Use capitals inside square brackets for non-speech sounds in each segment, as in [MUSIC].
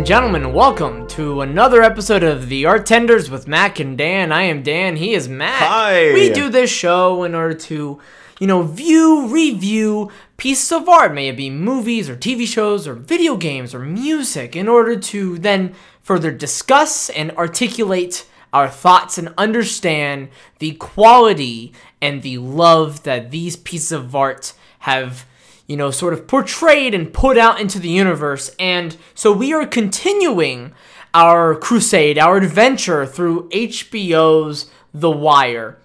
And gentlemen, welcome to another episode of The Art Tenders with Mac and Dan. I am Dan, he is Mac. Hi. We do this show in order to, you know, view, review pieces of art, may it be movies or TV shows or video games or music, in order to then further discuss and articulate our thoughts and understand the quality and the love that these pieces of art have you know, sort of portrayed and put out into the universe. And so we are continuing our crusade, our adventure through HBO's The Wire,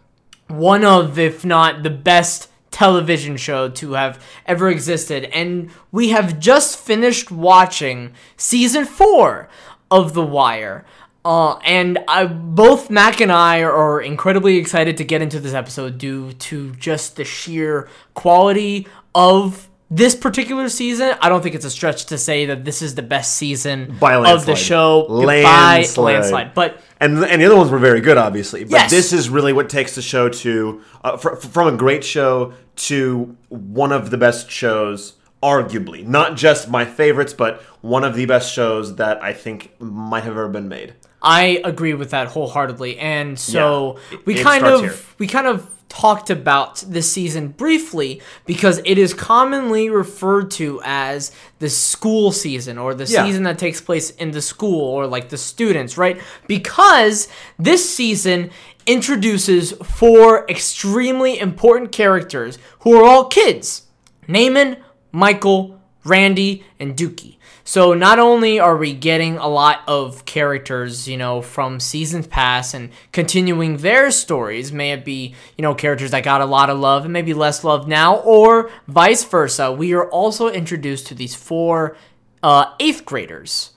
one of, if not the best television show to have ever existed. And we have just finished watching season four of The Wire. Uh, and I, both Mac and I are incredibly excited to get into this episode due to just the sheer quality of this particular season, I don't think it's a stretch to say that this is the best season By of the show Landslide. by landslide. But and and the other ones were very good, obviously. But Yes. this is really what takes the show to uh, fr- from a great show to one of the best shows, arguably. Not just my favorites, but one of the best shows that I think might have ever been made. I agree with that wholeheartedly. And so Yeah, we it kind of here. we kind of talked about this season briefly because it is commonly referred to as the school season or the Yeah. season that takes place in the school or like the students, right? Because this season introduces four extremely important characters who are all kids. Namond, Michael, Randy, and Dookie. So not only are we getting a lot of characters, you know, from seasons past and continuing their stories, may it be, you know, characters that got a lot of love and maybe less love now, or vice versa, we are also introduced to these four uh, eighth graders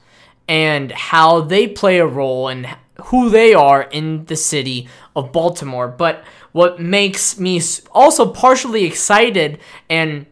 and how they play a role and who they are in the city of Baltimore. But what makes me also partially excited and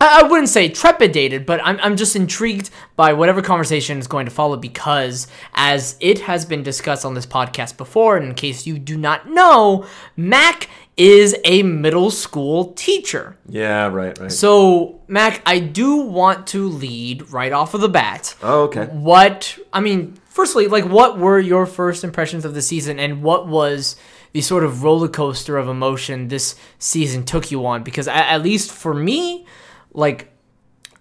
I I wouldn't say trepidated, but I'm, I'm just intrigued by whatever conversation is going to follow because, as it has been discussed on this podcast before, and in case you do not know, Mac is a middle school teacher. Yeah, right, right. So, Mac, I do want to lead right off of the bat. oh, okay. What I mean, firstly, like what were your first impressions of the season and what was the sort of roller coaster of emotion this season took you on? Because at, at least for me, like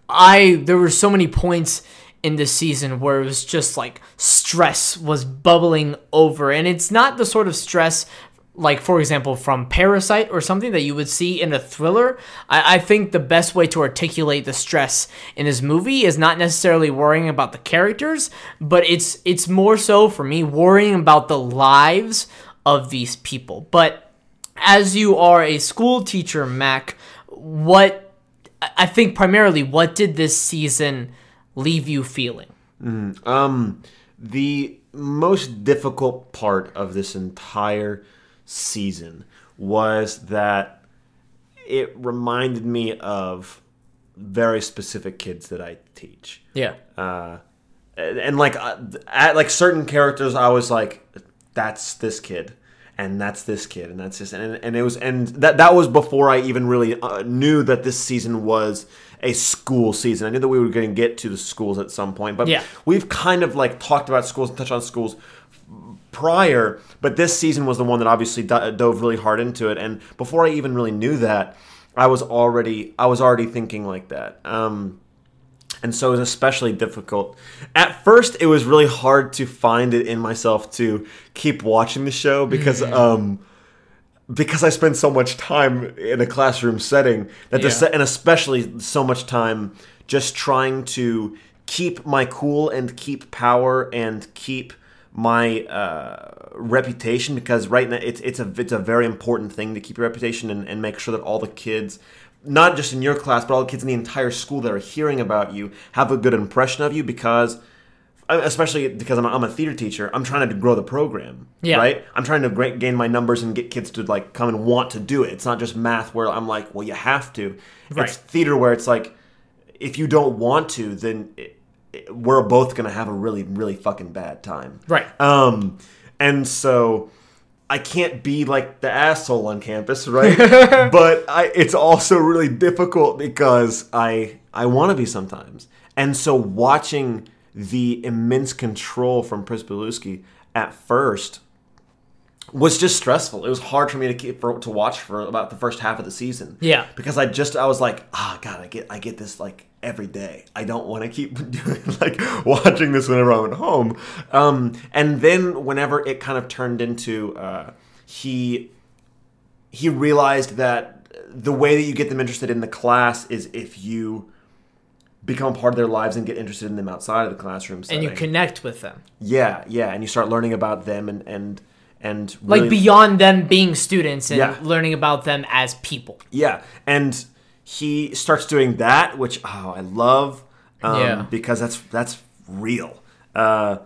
I there were so many points in this season where it was just like stress was bubbling over. And it's not the sort of stress like for example from parasite or something that you would see in a thriller. I, I think the best way to articulate the stress in this movie is not necessarily worrying about the characters but it's it's more so for me worrying about the lives of these people. But as you are a school teacher mac what I think primarily what did this season leave you feeling? Um, the most difficult part of this entire season was that it reminded me of very specific kids that I teach. Yeah. Uh, and, and like uh, at like certain characters, I was like, "That's this kid." And that's this kid, and that's this, and, and it was, and that that was before I even really uh, knew that this season was a school season. I knew that we were going to get to the schools at some point, but Yeah. we've kind of like talked about schools and touched on schools prior, but this season was the one that obviously do- dove really hard into it. And before I even really knew that, I was already I was already thinking like that. Um, and so it was especially difficult. At first, it was really hard to find it in myself to keep watching the show because um, because I spend so much time in a classroom setting that the Yeah. se- and especially so much time just trying to keep my cool and keep power and keep my uh, reputation because right now it's it's a it's a very important thing to keep your reputation and, and make sure that all the kids not just in your class but all the kids in the entire school that are hearing about you have a good impression of you because especially because I'm a, I'm a theater teacher i'm trying to grow the program Yeah. right i'm trying to gain my numbers and get kids to like come and want to do it it's not just math where i'm like well you have to Right. it's theater where it's like if you don't want to then it, it- we're both gonna have a really really fucking bad time Right. um and so I can't be like the asshole on campus, [LAUGHS] right? but I, it's also really difficult because I I want to be sometimes. And so watching the immense control from Pryzbylewski at first was just stressful. It was hard for me to keep for, to watch for about the first half of the season. Yeah. because I just I was like, ah, God, I get I get this like every day. I don't want to keep [LAUGHS] doing like watching this whenever I'm at home. Um, and then whenever it kind of turned into uh, he he realized that the way that you get them interested in the class is if you become part of their lives and get interested in them outside of the classroom and you connect with them. yeah yeah and you start learning about them and and and Like beyond them being students and Yeah. learning about them as people. Yeah, and he starts doing that, which oh, I love, um, Yeah. because that's that's real, uh,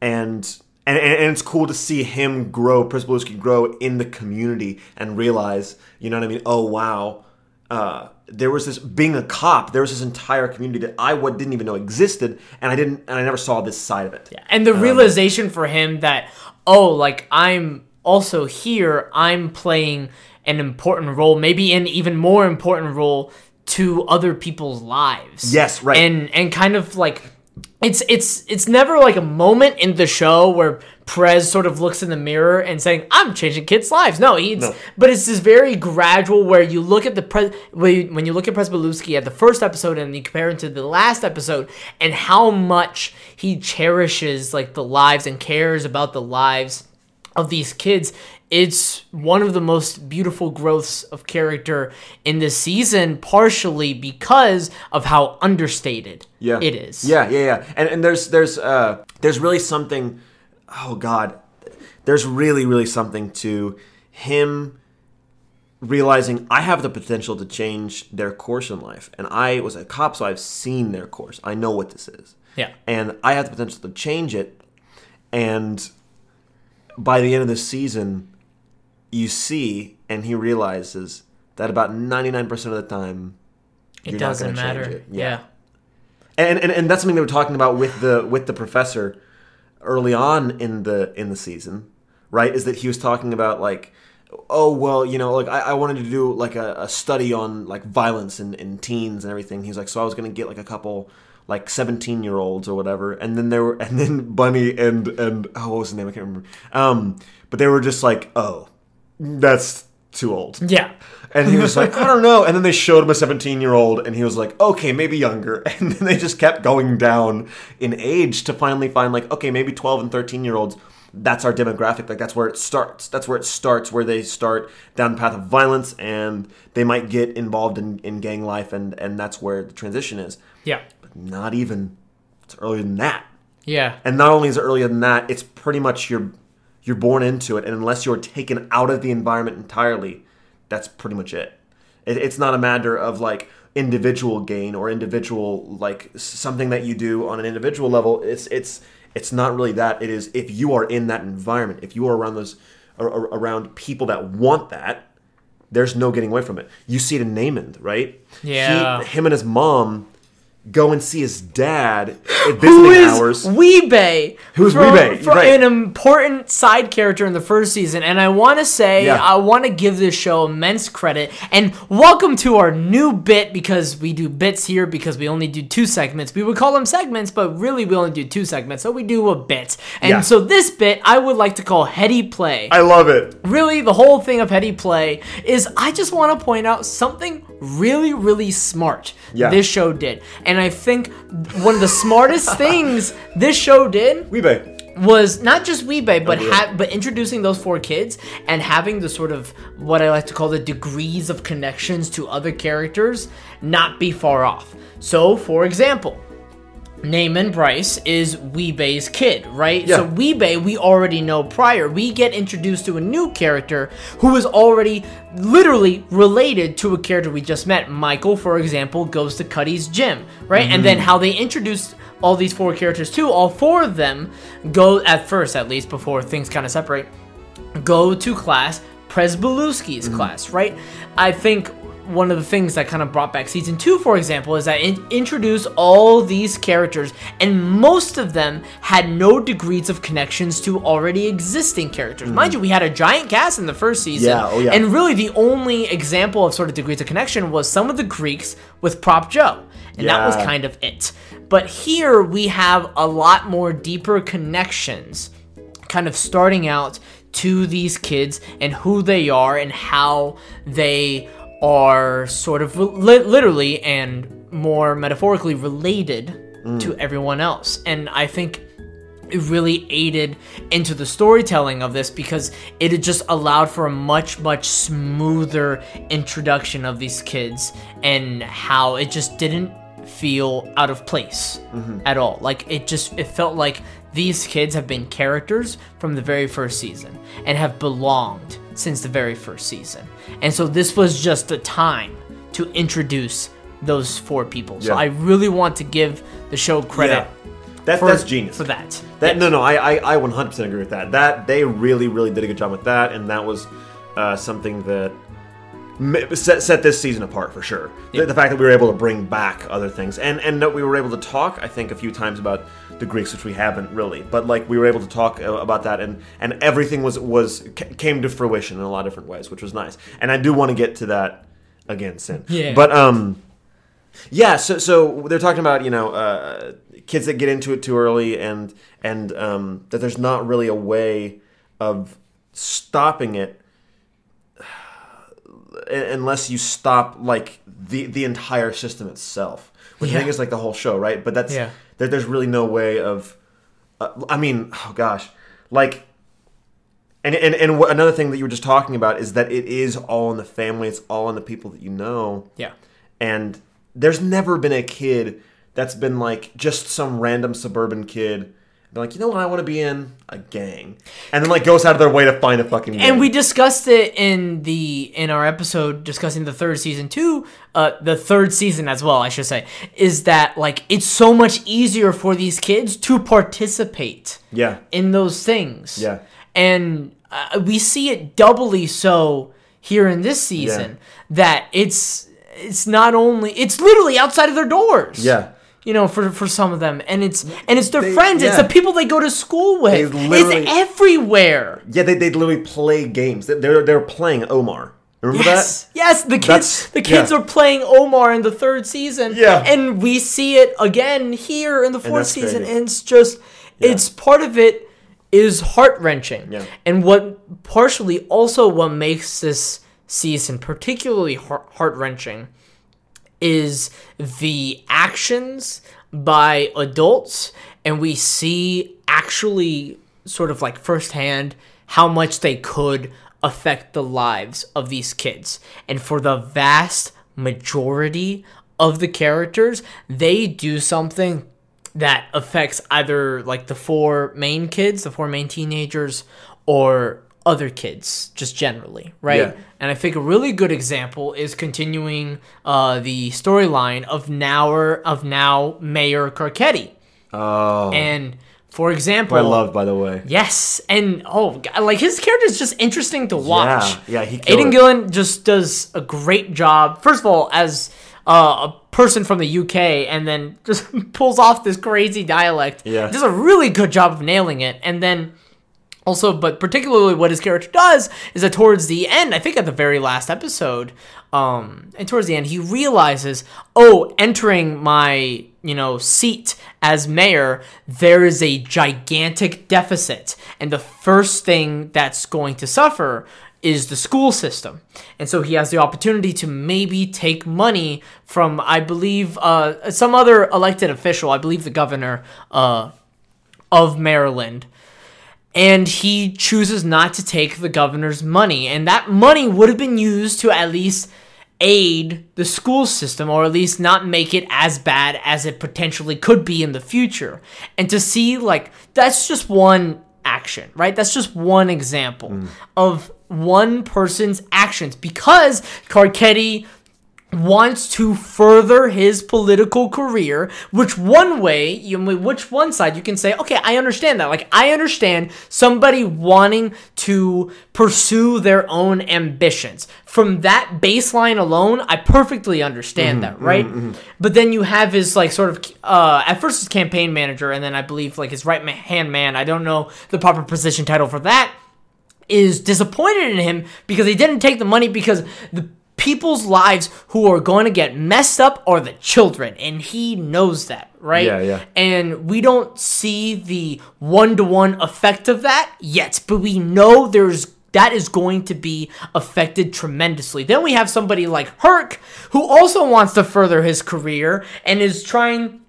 and, and and it's cool to see him grow, Pryzbylewski grow in the community and realize, you know what I mean? Oh wow, uh, there was this being a cop. There was this entire community that I didn't even know existed, and I didn't, and I never saw this side of it. And the realization for him that, oh, like I'm also here, I'm playing an important role, maybe an even more important role to other people's lives. Yes, right. And and kind of like it's it's it's never like a moment in the show where Prez sort of looks in the mirror and saying, "I'm changing kids' lives." No, he's No. but it's this very gradual where you look at the Prez when you- when you look at Pryzbylewski at the first episode and you compare him to the last episode and how much he cherishes like the lives and cares about the lives of these kids. It's one of the most beautiful growths of character in this season, partially because of how understated yeah. it is. yeah yeah yeah. And and there's there's uh there's really something oh god there's really really something to him realizing i have the potential to change their course in life. And i was a cop so i've seen their course. I know what this is. Yeah. and i have the potential to change it. And by the end of the season you see and he realizes that about 99% of the time It you're not doesn't change matter. it. Yeah. and, and and that's something they were talking about with the with the professor early on in the in the season right is that he was talking about like oh well you know like i, I wanted to do like a, a study on like violence in, in teens and everything he's like so i was gonna get like a couple like 17 year olds or whatever and then there were [LAUGHS] and then bunny and and oh what was his name i can't remember um but they were just like oh that's too old Yeah. and he was like, [LAUGHS] I don't know. And then they showed him a 17 year old, and he was like, okay, maybe younger. [LAUGHS] And then they just kept going down in age to finally find, like, okay, maybe 12 and 13 year olds. That's our demographic. Like, that's where it starts. That's where it starts, where they start down the path of violence and they might get involved in, in gang life, and, and that's where the transition is. Yeah. But not even, it's earlier than that. Yeah. And not only is it earlier than that, it's pretty much you're you're born into it, and unless you're taken out of the environment entirely, that's pretty much it. it it's not a matter of like individual gain or individual like something that you do on an individual level. It's it's it's not really that. It is if you are in that environment, if you are around those ar- ar- around people that want that, there's no getting away from it. You see it in Namond, right? Yeah. He, him and his mom go and see his dad at visiting is hours. Wee-Bey? Who is From- Wee-Bey? from Right. An important side character in the first season, and I want to say Yeah. I want to give this show immense credit and welcome to our new bit because we do bits here because we only do two segments. We would call them segments, but really we only do two segments, so we do a bit. And Yeah. so this bit I would like to call Heady Play I love it. really the whole thing of heady play is I just want to point out something really really smart Yeah. this show did. And I think one of the smartest [LAUGHS] things this show did Wee-Bey. was not just Wee-Bey, but ha- but introducing those four kids and having the sort of what I like to call the degrees of connections to other characters not be far off. So, for example, Namond Brice is Wee-Bey's kid, right? Yeah. So Wee-Bey, we already know prior. We get introduced to a new character who is already literally related to a character we just met. Michael, for example, goes to Cutty's gym, right? And Mm-hmm. then how they introduce all these four characters too. All four of them go at first, at least before things kind of separate, go to class Pryzbylewski's Mm-hmm. class, right? I think one of the things that kind of brought back season two, for example, is that it introduced all these characters, and most of them had no degrees of connections to already existing characters. Mm-hmm. Mind you, we had a giant cast in the first season, Yeah, oh yeah. and really the only example of sort of degrees of connection was some of the Greeks with Prop Joe, and that was kind of it. But here we have a lot more deeper connections kind of starting out to these kids and who they are and how they are sort of li- literally and more metaphorically related mm. to everyone else. And I think it really aided into the storytelling of this because it just allowed for a much much smoother introduction of these kids and how it just didn't feel out of place mm-hmm. at all. Like it just it felt like these kids have been characters from the very first season and have belonged since the very first season and so this was just the time to introduce those four people so Yeah. i really want to give the show credit That, for, that's genius. for that That no, no, I, I, I 100% agree with that. That they really, really did a good job with that, and that was uh, something that set, set this season apart for sure. The, the fact that we were able to bring back other things, and and that we were able to talk, I think, a few times about the Greeks, which we haven't really, but like we were able to talk uh, about that, and and everything was was came to fruition in a lot of different ways, which was nice. And I do want to get to that again soon. Yeah. But um. Yeah, so so they're talking about you know uh, kids that get into it too early, and and um, that there's not really a way of stopping it unless you stop like the the entire system itself, which I think Yeah. is like the whole show, right? But that's Yeah. there, there's really no way of. Uh, I mean, oh gosh, like. And, and, and wh- another thing that you were just talking about is that it is all in the family. It's all in the people that you know yeah and there's never been a kid that's been like just some random suburban kid they're like you know what i want to be in? A gang. And then like goes out of their way to find a fucking gang. and we discussed it in the in our episode discussing the third season too uh the third season as well i should say is that like it's so much easier for these kids to participate yeah. in those things. Yeah. and uh, we see it doubly so here in this season that it's it's not only it's literally outside of their doors. Yeah you know for for some of them and it's and it's their They- friends it's the people they go to school with it's everywhere yeah they, they literally play games They- they're they're playing omar remember Yes, yes, the kids, That's- the kids yeah. are playing Omar in the third season. Yeah. and we see it again here in the fourth that's season, crazy. and it's just, it's part of it is heart wrenching. Yeah. and what partially also what makes this season particularly heart wrenching is the actions by adults and we see actually sort of like firsthand how much they could affect the lives of these kids. And for the vast majority of the characters they do something that affects either like the four main kids the four main teenagers or other kids just generally right Yeah. and I think a really good example is continuing uh, the storyline of now of now Mayor Carcetti. oh And for example, i loved by the way yes, and oh, God, like his character is just interesting to watch. Yeah, yeah, he Aidan it. Gillen just does a great job. First of all, as uh, a person from the UK, and then just [LAUGHS] pulls off this crazy dialect. Yeah. does a really good job of nailing it, and then. Also, but particularly what his character does is that towards the end, I think at the very last episode, um, and towards the end, he realizes, oh, entering my, you know, seat as mayor, there is a gigantic deficit. And the first thing that's going to suffer is the school system. And so he has the opportunity to maybe take money from, I believe, uh, some other elected official, I believe the governor uh, of Maryland and he chooses not to take the governor's money. And that money would have been used to at least aid the school system or at least not make it as bad as it potentially could be in the future. And to see like that's just one action right? That's just one example mm. of one person's actions. Because Carcetti wants to further his political career which one way you which one side you can say okay i understand that. Like i understand somebody wanting to pursue their own ambitions. From that baseline alone i perfectly understand mm-hmm, that right? Mm-hmm, mm-hmm. but then you have his like sort of uh at first his campaign manager and then i believe like his right hand man i don't know the proper position title for that is disappointed in him because he didn't take the money because the people's lives who are going to get messed up are the children and he knows that right Yeah, yeah. and we don't see the one-to-one effect of that yet but we know there's that is going to be affected tremendously. Then we have somebody like Herc, who also wants to further his career and is trying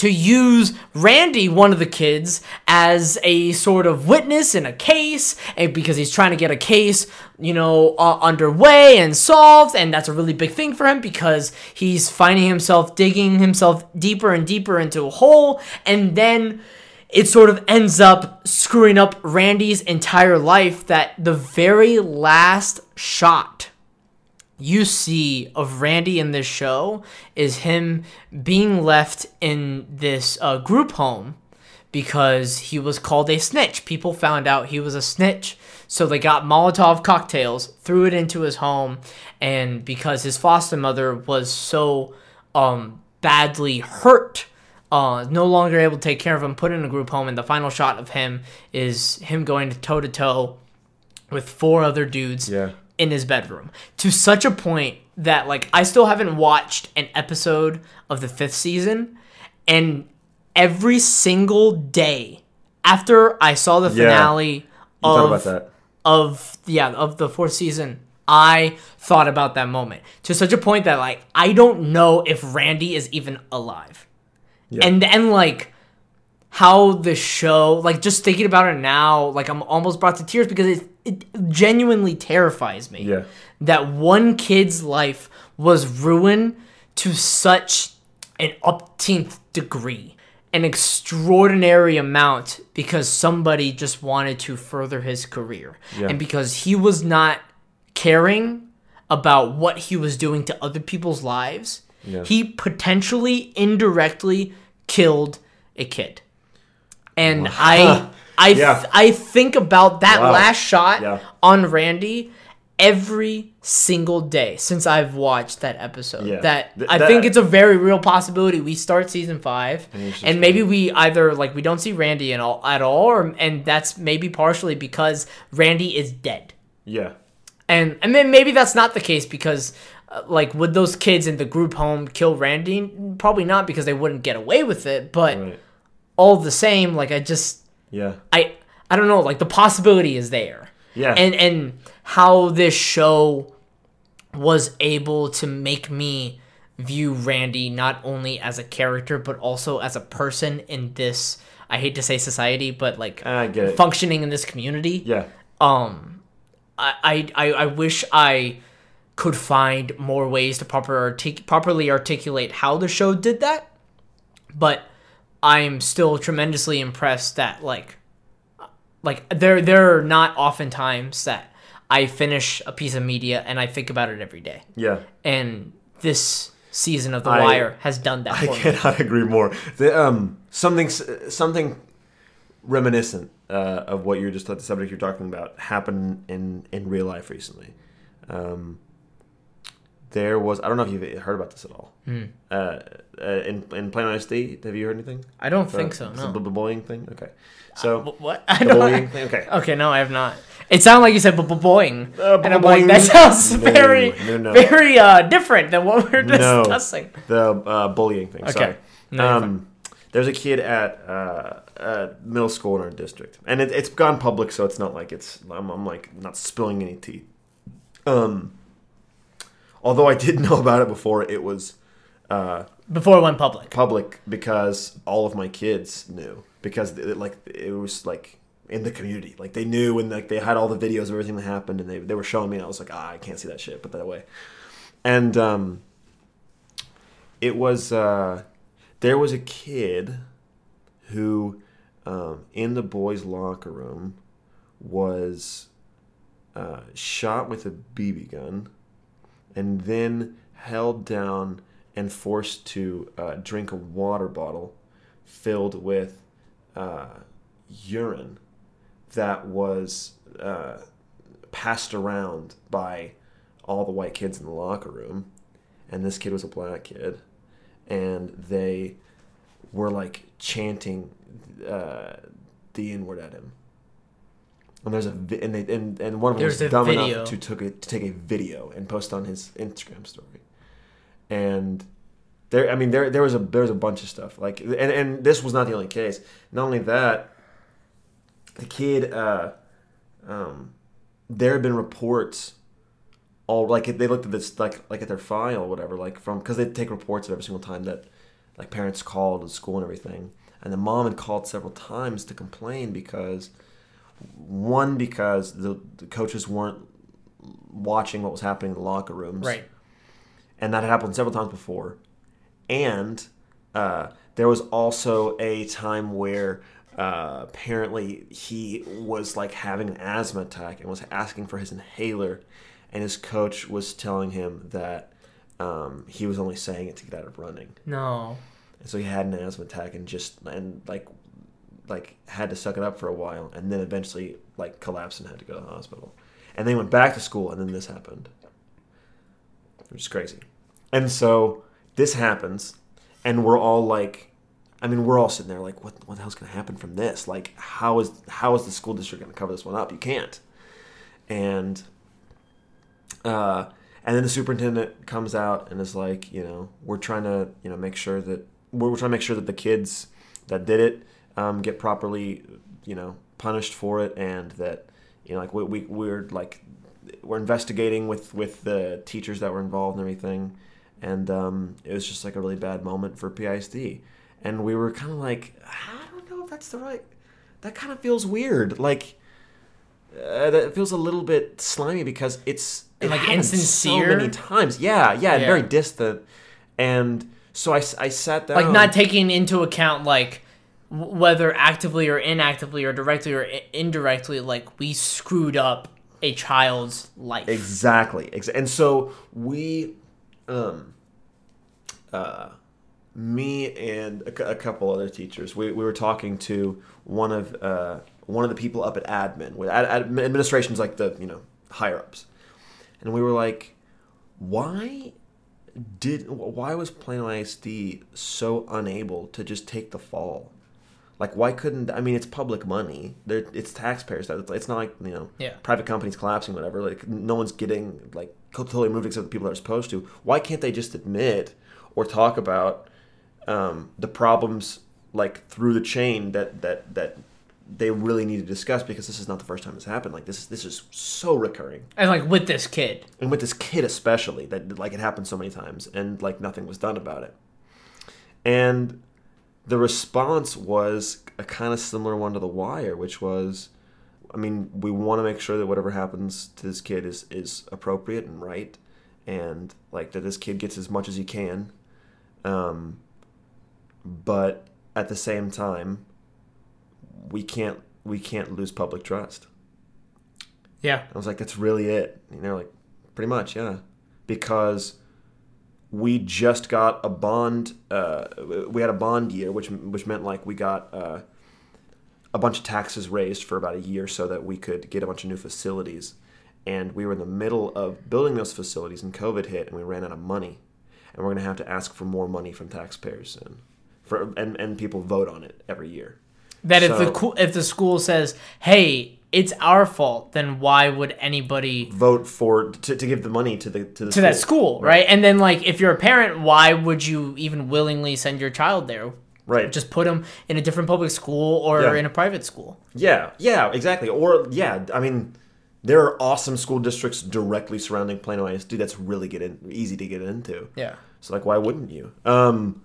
to use Randy, one of the kids, as a sort of witness in a case, and because he's trying to get a case, you know, uh, underway and solved, and that's a really big thing for him because he's finding himself digging himself deeper and deeper into a hole, and then it sort of ends up screwing up Randy's entire life. That the very last shot you see of Randy in this show is him being left in this uh, group home because he was called a snitch. People found out he was a snitch. So they got Molotov cocktails, threw it into his home, and because his foster mother was so um, badly hurt, uh, no longer able to take care of him, put in a group home, and the final shot of him is him going toe to toe with four other dudes Yeah. In his bedroom to such a point that like I still haven't watched an episode of the fifth season, and every single day after I saw the finale talk of of yeah of the fourth season i thought about that moment to such a point that like i don't know if randy is even alive. Yeah. and then like how the show like just thinking about it now like i'm almost brought to tears because it, it genuinely terrifies me Yeah. that one kid's life was ruined to such an upteenth degree an extraordinary amount because somebody just wanted to further his career Yeah. and because he was not caring about what he was doing to other people's lives Yeah. he potentially indirectly killed a kid and i i Yeah. i think about that Wow. last shot Yeah. on randy every single day since i've watched that episode Yeah. that Th- i that- think it's a very real possibility we start season five And it's just and maybe we either like we don't see randy at all at all or, and that's maybe partially because randy is dead Yeah. and and then maybe that's not the case because uh, like would those kids in the group home kill Randy? Probably not because they wouldn't get away with it. But Right. All the same, like I just Yeah. I I don't know, like the possibility is there. Yeah. And and how this show was able to make me view Randy not only as a character but also as a person in this I hate to say society, but like functioning in this community Yeah. um I, I I I wish I could find more ways to proper artic- properly articulate how the show did that but I'm still tremendously impressed that like like there there are not often times that I finish a piece of media and I think about it every day Yeah. and this season of The I- Wire has done that I for me. cannot [LAUGHS] agree more. The, um, something, something reminiscent uh, of what you're just the subject you're talking about happened in in real life recently. Um, there was I don't know if you've heard about this at all. Hmm. Uh, uh, in in Plain SD, have you heard anything? I don't think so. No. bu- bullying thing. Okay, so Wh- What? [LAUGHS] I the don't. bullying [LAUGHS] thing. Okay. Okay, no, I have not. It sounded like you said bullying, Uh, and I'm like, that sounds No, very, no, no. very uh, different than what we're discussing. The uh, bullying thing. Okay. Sorry. Um, there's a kid at uh, uh, middle school in our district, and it, it's gone public, so it's not like it's I'm, I'm like not spilling any tea. Um, although I did [LAUGHS] know about it before it was uh, Before it went public. public because all of my kids knew. Because it, like it was like in the community. Like they knew and like they had all the videos of everything that happened and they, they were showing me and I was like ah I can't see that shit put that away. And um it was uh there was a kid who um, in the boys locker room was uh, shot with a BB gun and then held down and forced to uh, drink a water bottle filled with uh, urine that was uh, passed around by all the white kids in the locker room, and this kid was a black kid, and they were like chanting uh, the N word at him. And there's a vi- and they and, and one of them There's was dumb video. enough to took it to take a video and post on his Instagram story, and there I mean there there was a there was a bunch of stuff like and and this was not the only case. Not only that, the kid uh, um, there had been reports all like they looked at this like like at their file whatever like from because they take reports of every single time that like parents called the school and everything and the mom had called several times to complain because one because the, the coaches weren't watching what was happening in the locker rooms Right. And that had happened several times before. And uh, there was also a time where uh, apparently he was like having an asthma attack and was asking for his inhaler, and his coach was telling him that um, he was only saying it to get out of running. No. And so he had an asthma attack and just and like like had to suck it up for a while, and then eventually like collapsed and had to go to the hospital. And then he went back to school, and then this happened, which is crazy. And so this happens, and we're all like, I mean, we're all sitting there like, what what the hell's going to happen from this? Like, how is how is the school district going to cover this one up? You can't. And uh, and then the superintendent comes out and is like, you know, we're trying to, you know, make sure that we're, we're trying to make sure that the kids that did it um, get properly, you know, punished for it, and that, you know, like we, we we're like we're investigating with with the teachers that were involved and everything, and um, it was just like a really bad moment for PISD, and we were kind of like, I don't know if that's the right. That kind of feels weird, like. Uh, that feels a little bit slimy because it's it like, happened so many times. Yeah, yeah, Yeah. very distant. And so I, I sat down. Like not taking into account like whether actively or inactively or directly or I- indirectly like we screwed up a child's life. Exactly. Ex- And so we, um, uh, me and a, a couple other teachers, we, we were talking to one of uh, one of the people up at admin. With ad, ad, administration's like the you know higher ups, and we were like, why did why was Plano ISD so unable to just take the fall? Like, why couldn't I mean? It's public money. They're, it's taxpayers. That it's not like you know, Yeah. private companies collapsing, whatever. Like, no one's getting like totally removed except the people that are supposed to. Why can't they just admit or talk about um, the problems like through the chain that that that they really need to discuss because this is not the first time this happened. Like this is this is so recurring And like with this kid. and with this kid especially that like it happened so many times and like nothing was done about it and the response was a kind of similar one to the wire which was i mean we want to make sure that whatever happens to this kid is is appropriate and right and like that this kid gets as much as he can um but at the same time we can't we can't lose public trust Yeah. I was like, that's really it. You they're like, pretty much, yeah. Because we just got a bond. Uh, we had a bond year, which which meant like we got uh, a bunch of taxes raised for about a year so that we could get a bunch of new facilities. And we were in the middle of building those facilities, and COVID hit, and we ran out of money. And we're going to have to ask for more money from taxpayers soon. For and and people vote on it every year. That if the if the school says, "Hey, it's our fault," then why would anybody Vote for to, to give the money to the to the to that school, right? And then like if you're a parent, why would you even willingly send your child there? Right. Just put them in a different public school or Yeah. in a private school. Yeah, yeah, exactly. Or yeah, I mean, there are awesome school districts directly surrounding Plano ISD that's really get in, easy to get into. Yeah. So like, why wouldn't you? Um,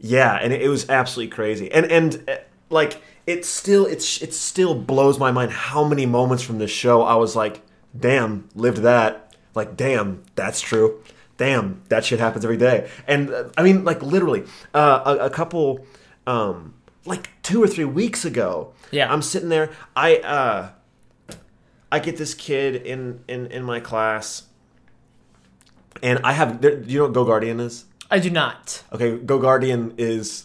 yeah, and it, it was absolutely crazy, and and uh, like it still it's it still blows my mind how many moments from this show I was like, damn, lived that. Like, damn, that's true. Damn, that shit happens every day. And uh, I mean, like literally, uh, a, a couple, um, like two or three weeks ago. Yeah. I'm sitting there. I uh, I get this kid in in in my class and I have. Do you know what Go Guardian is? I do not. Okay, Go Guardian is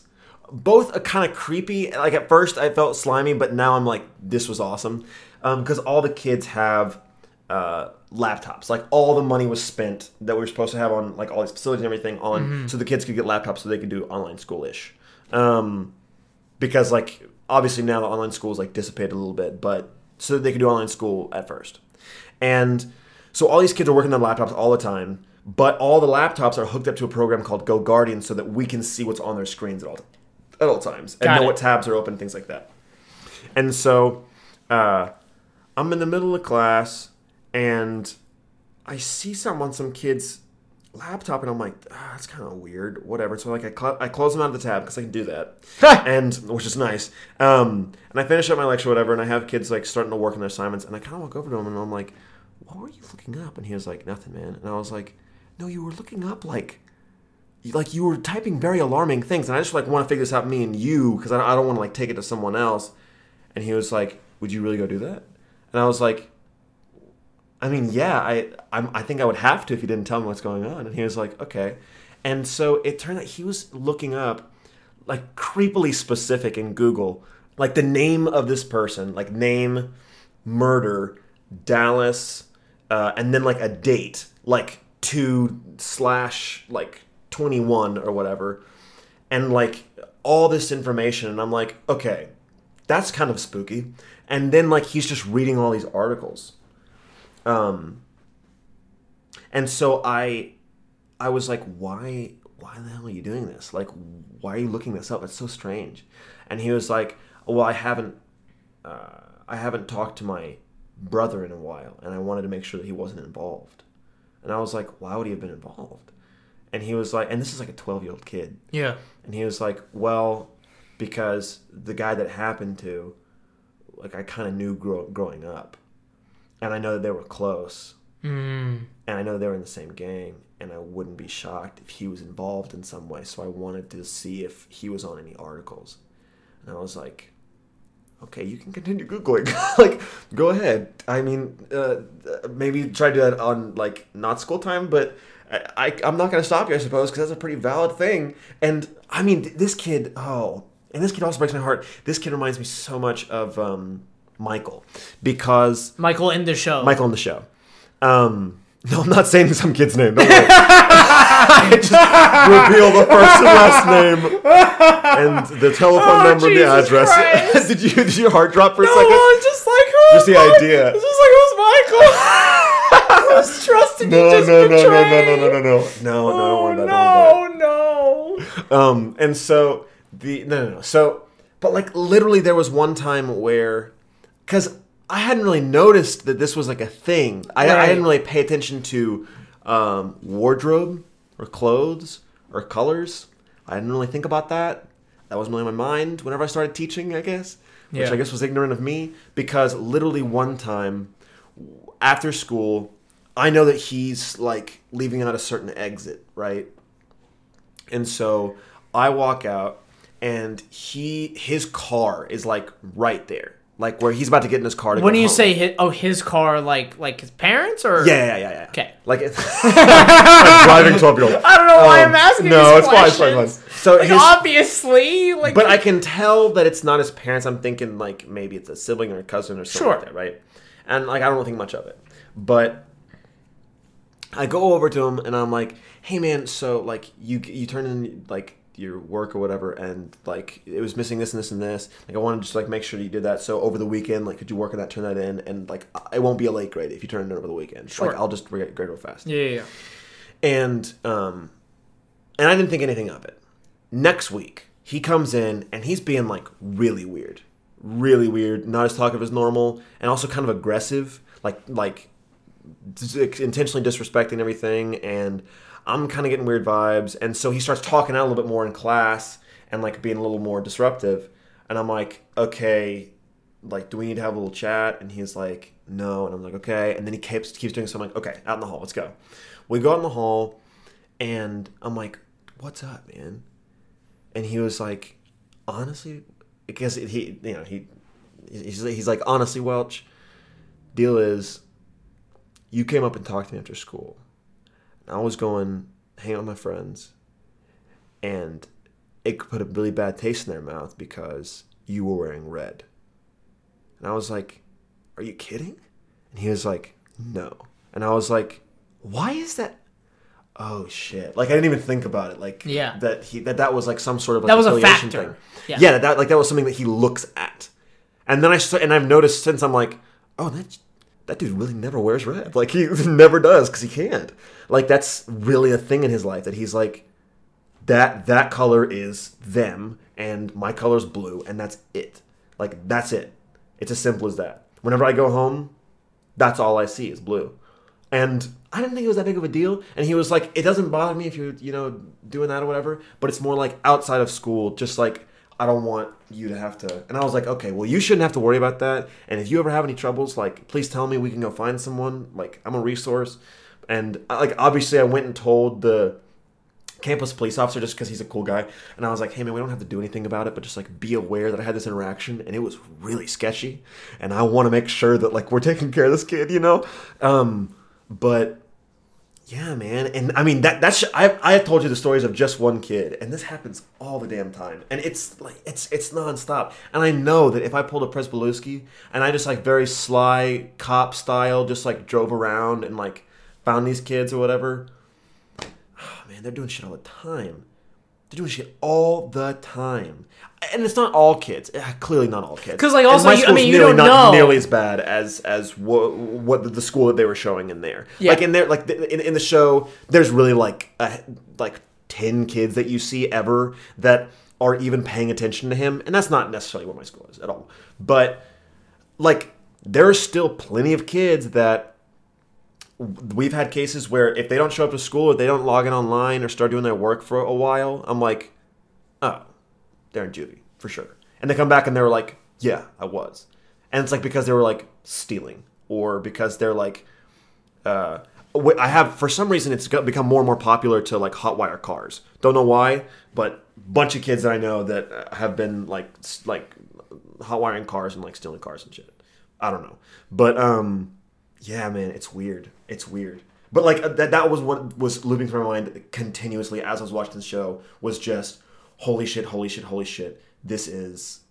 both a kind of creepy. Like at first, I felt slimy, but now I'm like, this was awesome because all the kids have uh, laptops. Like all the money was spent that we were supposed to have on like all these facilities and everything on, so the kids could get laptops so they could do online schoolish. Um, because like obviously now the online school is like dissipated a little bit, but so that they could do online school at first. And so all these kids are working on laptops all the time, but all the laptops are hooked up to a program called Go Guardian so that we can see what's on their screens at all at all times and Got know it. what tabs are open, things like that. And so uh, I'm in the middle of class and I see something on some kid's laptop and I'm like, ah, that's kind of weird. Whatever. So like I, cl- I close them out of the tab because I can do that, [LAUGHS] and which is nice. Um, and I finish up my lecture, whatever, and I have kids like starting to work on their assignments, and I kind of walk over to him and I'm like, what were you looking up? And he was like, nothing, man. And I was like, no, you were looking up like. Like you were typing very alarming things, and I just like want to figure this out, me and you, because I don't, I don't want to like take it to someone else. And he was like, "Would you really go do that?" And I was like, I mean, yeah, I I'm, I think I would have to if you didn't tell me what's going on. And he was like, okay. And so it turned out he was looking up like creepily specific in Google, like the name of this person, like name, murder, Dallas, uh, and then like a date, like two slash like twenty one or whatever, and like all this information. And I'm like, okay, that's kind of spooky. And then like he's just reading all these articles. Um and so I I was like, why why the hell are you doing this? Like why are you looking this up? It's so strange. And he was like, Well, I haven't uh, I haven't talked to my brother in a while and I wanted to make sure that he wasn't involved. And I was like, Why would he have been involved? And he was like, and this is like a twelve year old kid. Yeah. And he was like, "Well, because the guy that happened to, like, I kind of knew grow- growing up, and I know that they were close, Mm. and I know they were in the same gang, and I wouldn't be shocked if he was involved in some way. So I wanted to see if he was on any articles, and I was like." Okay, you can continue googling. [LAUGHS] like, go ahead. I mean, uh, maybe try to do that on like not school time, but I, I I'm not gonna stop you, I suppose, because that's a pretty valid thing. And I mean, th- this kid, oh, and this kid also breaks my heart. This kid reminds me so much of um, Michael because Michael in the show. Michael on the show. Um, no, I'm not saying some kid's name. Don't worry. [LAUGHS] I just reveal the first and last name and the telephone Oh, number, and the Jesus address. Christ. [LAUGHS] did you did your heart drop for a No, second? it's just like who? Just the idea. It's just like who's Michael? who's trust did No, you no, just no, no, no, betray? no, no, no, no, no, no, no, don't worry about it, don't worry about it. Oh no, no. Um, and so the no, no, no. So, but like literally, there was one time where, because I hadn't really noticed that this was like a thing. I, I didn't really pay attention to um, wardrobe or clothes or colors. I didn't really think about that. That wasn't really my mind whenever I started teaching. I guess, which Yeah. I guess was ignorant of me because literally one time after school, I know that he's like leaving out a certain exit, right? And so I walk out and he his car is like right there. Like where he's about to get in his car to When go do you home. say his, oh his car like like his parents or Yeah, yeah, yeah, yeah. Okay. Like it's [LAUGHS] driving 12 year old. I don't know why I'm um, asking No, it's fine, it's fine, questions. it's fine. So Like his obviously like but I can tell that it's not his parents. I'm thinking like maybe it's a sibling or a cousin or something Sure. like that, right? And like I don't think much of it. But I go over to him and I'm like, "Hey man, so like you you turn in like your work or whatever and like it was missing this and this and this. Like I wanted to just like make sure you did that. So over the weekend, like could you work on that, turn that in and like it won't be a late grade if you turn it in over the weekend. Sure. Like I'll just grade grade real fast yeah, yeah, yeah. and um and I didn't think anything of it. Next week, he comes in and he's being like really weird. Really weird, not as talkative as normal, and also kind of aggressive, like like intentionally disrespecting everything and I'm kind of getting weird vibes and so he starts talking out a little bit more in class and like being a little more disruptive and I'm like, "Okay, like do we need to have a little chat?" And he's like, "No." And I'm like, "Okay." And then he keeps keeps doing something. Like, "Okay, out in the hall, let's go." We go out in the hall and I'm like, "What's up, man?" And he was like, "Honestly, because he, you know, he, he's, he's like, honestly, Welch, deal is, you came up and talked to me after school, I was going hang out with my friends, and it could put a really bad taste in their mouth because you were wearing red. And I was like, Are you kidding? And he was like, No. And I was like, Why is that? Oh shit! Like I didn't even think about it. Like Yeah. that he that that was like some sort of like That was a factor. thing. Yeah. Yeah, that like that was something that he looks at. And then I st- and I've noticed since I'm like, oh that that dude really never wears red. Like he [LAUGHS] never does because he can't. Like that's really a thing in his life that he's like that that color is them and my color's blue and that's it. Like that's it. It's as simple as that. Whenever I go home, that's all I see is blue. And I didn't think it was that big of a deal. And he was like, it doesn't bother me if you're, you know, doing that or whatever, but it's more like outside of school, just like I don't want you to have to. And I was like, okay, well, you shouldn't have to worry about that. And if you ever have any troubles, like, please tell me. We can go find someone. Like, I'm a resource. And uh, like, obviously, I went and told the campus police officer just because he's a cool guy. And I was like, hey man, we don't have to do anything about it, but just like be aware that I had this interaction and it was really sketchy. And I want to make sure that like we're taking care of this kid, you know? Um, but yeah, man. And I mean that that's I I told you the stories of just one kid, and this happens all the damn time. And it's like it's it's nonstop. And I know that if I pulled a Pryzbylewski and I just like very sly cop style, just like drove around and like found these kids or whatever. Oh, man, they're doing shit all the time. They're doing shit all the time, and it's not all kids. Eh, Clearly, not all kids. Because like, And also, my you- I mean, you nearly don't not know. nearly as bad as as what what the, the school that they were showing in there. Yeah. Like in there, like in, in the show, there's really like a, like ten kids that you see ever that are even paying attention to him, and that's not necessarily what my school is at all. But like, there are still plenty of kids that we've had cases where if they don't show up to school or they don't log in online or start doing their work for a while, I'm like, oh, they're in juvie for sure. And they come back and they're like, yeah, I was. And it's like because they were like stealing or because they're like, uh, I have for some reason it's become more and more popular to like hotwire cars. Don't know why, but bunch of kids that I know that uh, have been like like hotwiring cars and like stealing cars and shit. I don't know, but um, yeah, man, it's weird. It's weird. But like uh, that that was what was looping through my mind continuously as I was watching the show was just holy shit, holy shit, holy shit. This is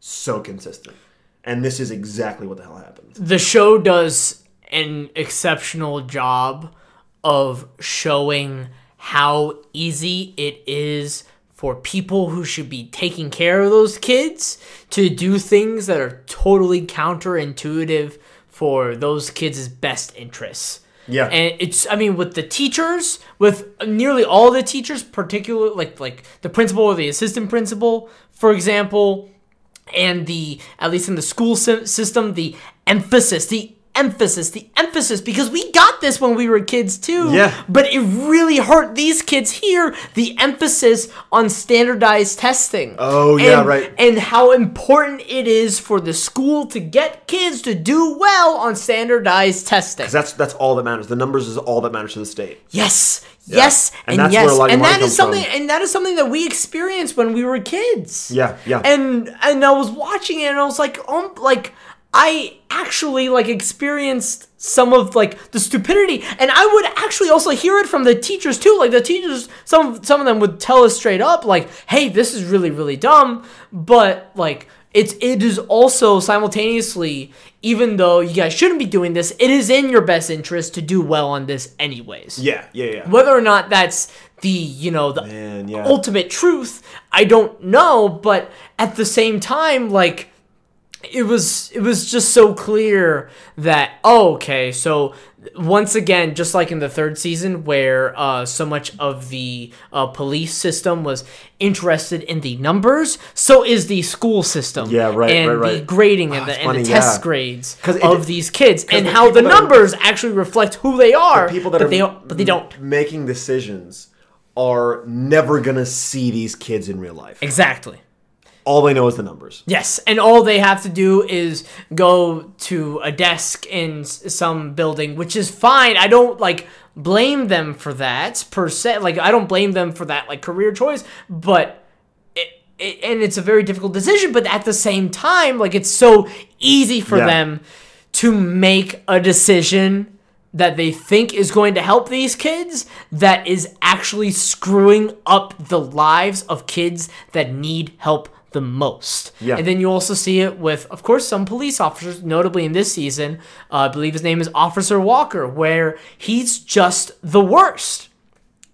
so consistent. And this is exactly what the hell happened. the show does an exceptional job of showing how easy it is for people who should be taking care of those kids to do things that are totally counterintuitive for those kids' best interests. Yeah. And it's I mean with the teachers, with nearly all the teachers, particularly like like the principal or the assistant principal, for example, and the at least in the school system the emphasis the emphasis the emphasis because we got this when we were kids too Yeah. but it really hurt these kids here the emphasis on standardized testing Oh, yeah, right. and how important it is for the school to get kids to do well on standardized testing 'Cause that's that's all that matters. The numbers is all that matters to the state. Yes, yes, And and, yes, a lot of and that is something, from. and that is something that we experienced when we were kids. Yeah, yeah. And and I was watching it, and I was like, um, like I actually like experienced some of like the stupidity, and I would actually also hear it from the teachers too. Like the teachers, some some of them would tell us straight up, like, "Hey, this is really really dumb," but like. It's it is also simultaneously, even though you guys shouldn't be doing this, it is in your best interest to do well on this anyways Yeah, yeah, yeah. whether or not that's the you know the Man, yeah. ultimate truth i don't know but at the same time like it was it was just so clear that oh, okay so once again just like in the third season where uh, so much of the uh, police system was interested in the numbers so is the school system Yeah, right, and right, the right. grading Ah, and the, and the test yeah. grades it- of these kids and the how the that are- numbers actually reflect who they are people that but are they but they don't making decisions are never gonna see these kids in real life. exactly All they know is the numbers. Yes, and all they have to do is go to a desk in some building, which is fine. I don't like blame them for that per se. Like I don't blame them for that like career choice, but it, it, and it's a very difficult decision. But at the same time, like it's so easy for Yeah. them to make a decision that they think is going to help these kids that is actually screwing up the lives of kids that need help the most. Yeah. And then you also see it with, of course, some police officers, notably in this season. Uh, I believe his name is Officer Walker, where he's just the worst.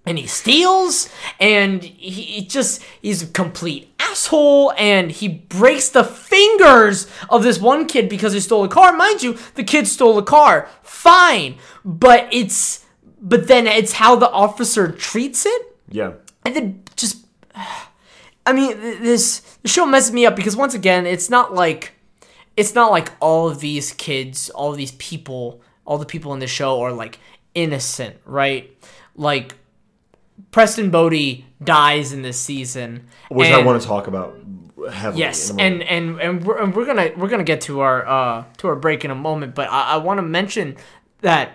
And he steals, and he, he just, he's a complete asshole, and he breaks the fingers of this one kid because he stole a car. Mind you, the kid stole a car. Fine. But it's, but then it's how the officer treats it Yeah. and then just i mean this the show messes me up because once again it's not like it's not like all of these kids all of these people all the people in the show are like innocent right like preston bodie dies in this season Which I want to talk about heavily. Yes, and and and we're, and we're gonna we're gonna get to our uh to our break in a moment, but I, I want to mention that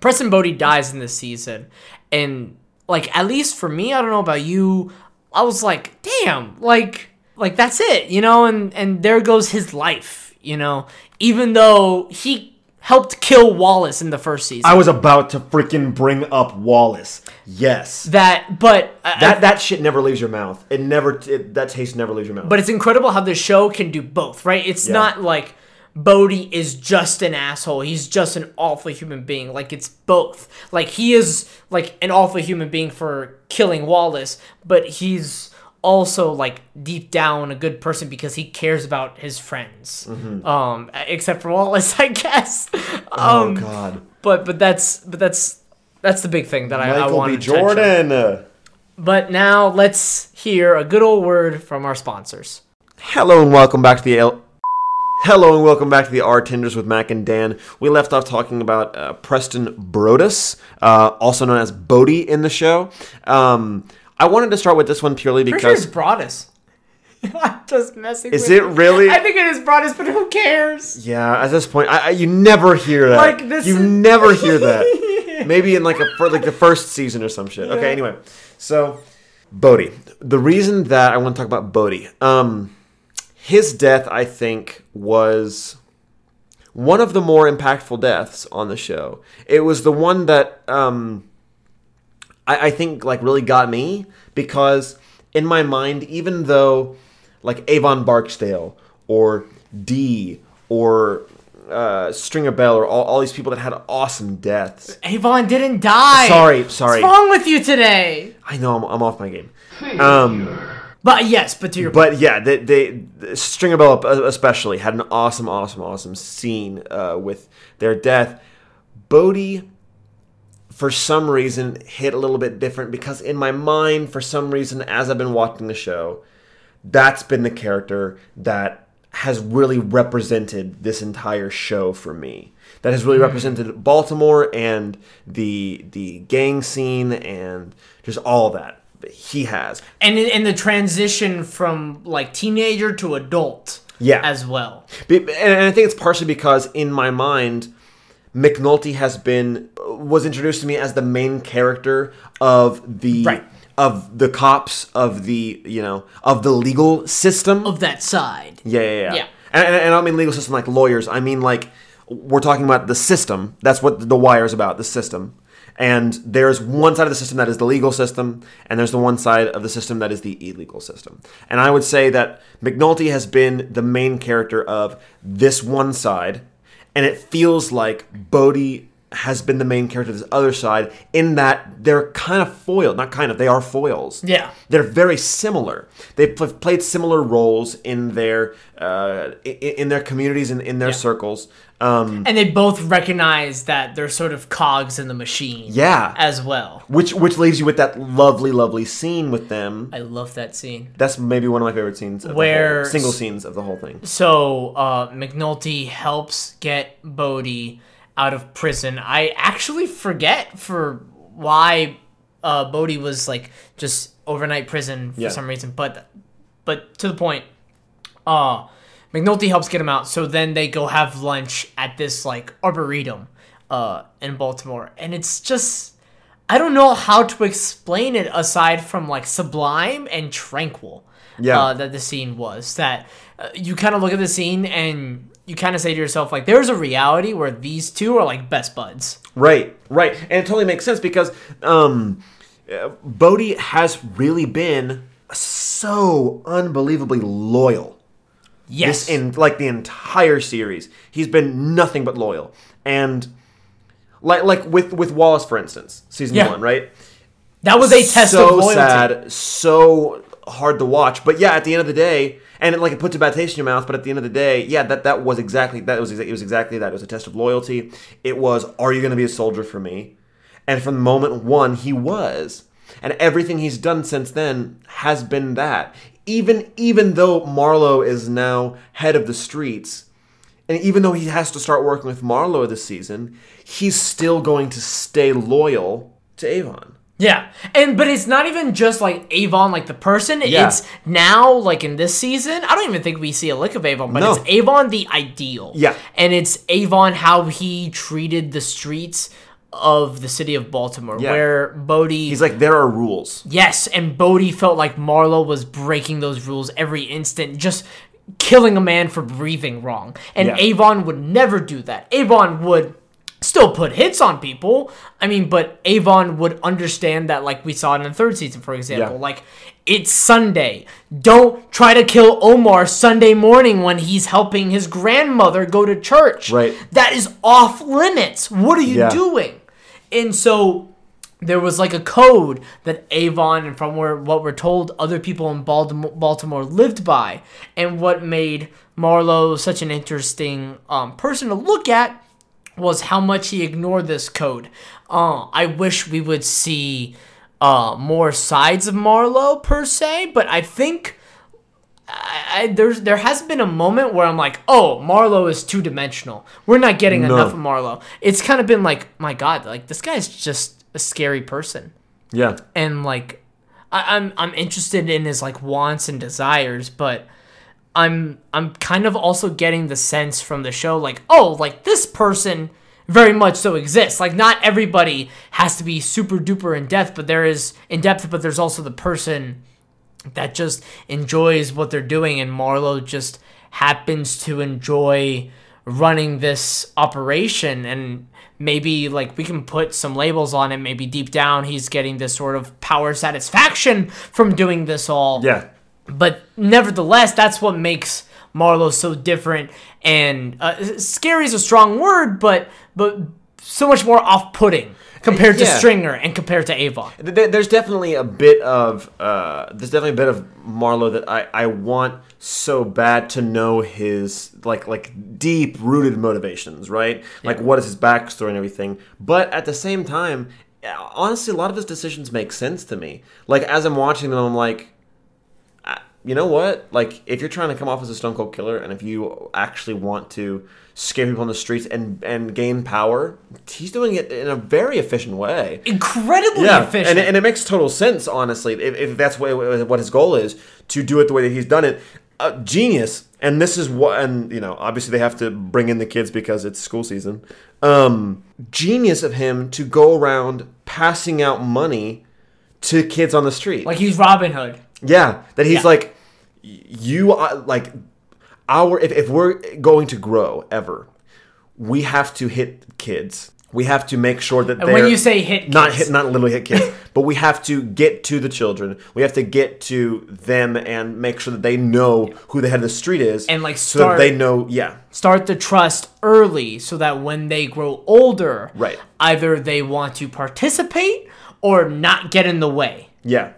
Preston Bodie dies in this season, and like at least for me, I don't know about you, I was like, damn, like like that's it, you know, and and there goes his life, you know, even though he helped kill Wallace in the first season. I was about to freaking bring up Wallace. Yes. that, but uh, I- That that shit never leaves your mouth. It never. It, that taste never leaves your mouth. But it's incredible how the show can do both, right? It's Yeah. not like Bodie is just an asshole. He's just an awful human being. Like it's both. Like he is like an awful human being for killing Wallace, but he's also like deep down a good person because he cares about his friends. Um except for Wallace, [LAUGHS] I guess. Mm-hmm. oh Um God. but but that's but that's that's the big thing that I, I Michael want B. to touch on. Jordan. But now let's hear a good old word from our sponsors. Hello and welcome back to the L. Hello and welcome back to the Artenders with Mac and Dan. We left off talking about uh, Preston Brodus, uh, also known as Bodie in the show. Um, I wanted to start with this one purely Pretty sure it's because Broadus. [LAUGHS] I'm just messing is with it you. really? I think it is Brodus, but who cares? Yeah, at this point, I, I, you never hear that. Like, this you is- never hear that. [LAUGHS] Maybe in like a for like the first season or some shit. Okay, anyway, so Bodie. The reason that I want to talk about Bodie. um, his death, I think, was one of the more impactful deaths on the show. It was the one that um, I, I think like really got me because in my mind, even though like Avon Barksdale or D or uh, Stringer Bell or all, all these people that had awesome deaths. Avon didn't die. Sorry, sorry. What's wrong with you today? I know I'm, I'm off my game. Um, But yes, but to your but yeah, they, they Stringer Bell especially had an awesome, awesome, awesome scene uh, with their death. Bodie, for some reason, hit a little bit different because in my mind, for some reason, as I've been watching the show, that's been the character that has really represented this entire show for me. That has really represented Baltimore and the the gang scene and just all that. He has. and in, the transition from like teenager to adult, Yeah. as well. And I think it's partially because in my mind, McNulty has been was introduced to me as the main character of the Right. of the cops of the you know of the legal system. Of that side, yeah, yeah, yeah. Yeah. And, and, and I don't mean legal system like lawyers. I mean like we're talking about the system. That's what the wire is about. The system. And there's one side of the system that is the legal system, and there's the one side of the system that is the illegal system. And I would say that McNulty has been the main character of this one side, and it feels like Bodie has been the main character of this other side in that they're kind of foiled. Not kind of, they are foils. Yeah. They're very similar. They've pl- played similar roles in their uh, in, in their communities and in their circles. Um, and they both recognize that they're sort of cogs in the machine. Yeah. as well. which which leaves you with that lovely, lovely scene with them. I love that scene. That's maybe one of my favorite scenes. Of Where- the whole, single scenes of the whole thing. So uh, McNulty helps get Bodie out of prison. I actually forget for why uh, Bodie was like just overnight prison for Yeah. some reason, but but to the point. Uh, McNulty helps get him out. So then they go have lunch at this like arboretum uh, in Baltimore, and it's just. I don't know how to explain it aside from like sublime and tranquil Yeah. uh, that the scene was. That uh, you kind of look at the scene and you kind of say to yourself like, there's a reality where these two are like best buds. Right, right, and it totally makes sense because um, Bodie has really been so unbelievably loyal. Yes. This in like the entire series, he's been nothing but loyal, and like like with with Wallace, for instance, season Yeah. one, right? that was a test so of loyalty. sad, so hard to watch. But yeah, at the end of the day, and it, like it puts a bad taste in your mouth. But at the end of the day, yeah, that that was exactly that was it was exactly that. It was a test of loyalty. It was, are you going to be a soldier for me? And from the moment one, he was, and everything he's done since then has been that. Even even though Marlo is now head of the streets. And even though he has to start working with Marlo this season, he's still going to stay loyal to Avon. Yeah, and but it's not even just like Avon, like the person. Yeah. It's now like in this season. I don't even think we see a lick of Avon, but No. it's Avon the ideal. Yeah. and it's Avon how he treated the streets of the city of Baltimore, Yeah. where Bodie. He's like, there are rules. yes, and Bodie felt like Marlo was breaking those rules every instant, just killing a man for breathing wrong. And Yeah. Avon would never do that. Avon would still put hits on people. I mean, but Avon would understand that, like we saw in the third season, for example. Yeah. Like, it's Sunday. Don't try to kill Omar Sunday morning when he's helping his grandmother go to church. Right. That is off limits. What are you Yeah. doing? And so there was like a code that Avon and from where what we're told other people in Baltimore, Baltimore lived by, and what made Marlo such an interesting um, person to look at was how much he ignored this code. Uh, I wish we would see uh, more sides of Marlo per se, but I think. I, I, there's there has been a moment where I'm like, oh, Marlo is two dimensional. We're not getting No. enough of Marlo. It's kind of been like, my God, like this guy's just a scary person, Yeah. and like, I, I'm I'm interested in his like wants and desires, but I'm I'm kind of also getting the sense from the show like, oh, like this person very much so exists. Like not everybody has to be super duper in depth, but there is in depth, but there's also the person that just enjoys what they're doing and Marlo just happens to enjoy running this operation and maybe like we can put some labels on it maybe deep down he's getting this sort of power satisfaction from doing this all Yeah. But nevertheless, that's what makes Marlo so different. And uh, scary is a strong word, but but so much more off-putting compared to Yeah. Stringer and compared to Avon. Th- th- There's definitely a bit of uh, there's definitely a bit of Marlo that I, I want so bad to know his like like deep rooted motivations, right? Like what is his backstory and everything. But at the same time, honestly, a lot of his decisions make sense to me. Like as I'm watching them, I'm like, "Ah, you know what? Like if you're trying to come off as a stone cold killer, and if you actually want to scare people on the streets and and gain power, he's doing it in a very efficient way Incredibly yeah, efficient. and, and it makes total sense, honestly, if, if that's what, what his goal is to do it the way that he's done it. Uh, genius, and this is what, and you know, obviously they have to bring in the kids because it's school season. Um, genius of him to go around passing out money to kids on the street. like he's Robin Hood. Yeah, that he's Yeah. like, you are like, our if, if we're going to grow ever, we have to hit kids. We have to make sure that they're when you say hit not hit, not literally hit kids, [LAUGHS] but we have to get to the children. We have to get to them and make sure that they know who the head of the street is, And, like, so that they know. Yeah, Start the trust early so that when they grow older, Right. either they want to participate or not get in the way. Yeah.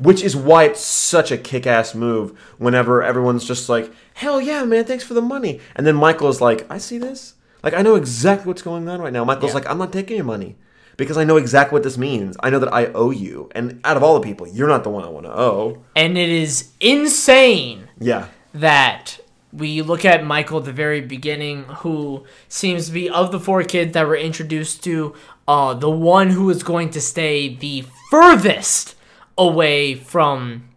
Which is why it's such a kick ass move whenever everyone's just like, hell yeah, man, thanks for the money. And then Michael is like, I see this. Like, I know exactly what's going on right now. Michael's Yeah. like, I'm not taking your money because I know exactly what this means. I know that I owe you. And out of all the people, you're not the one I want to owe. And it is insane Yeah. that we look at Michael at the very beginning, who seems to be of the four kids that were introduced to, uh, the one who is going to stay the furthest away from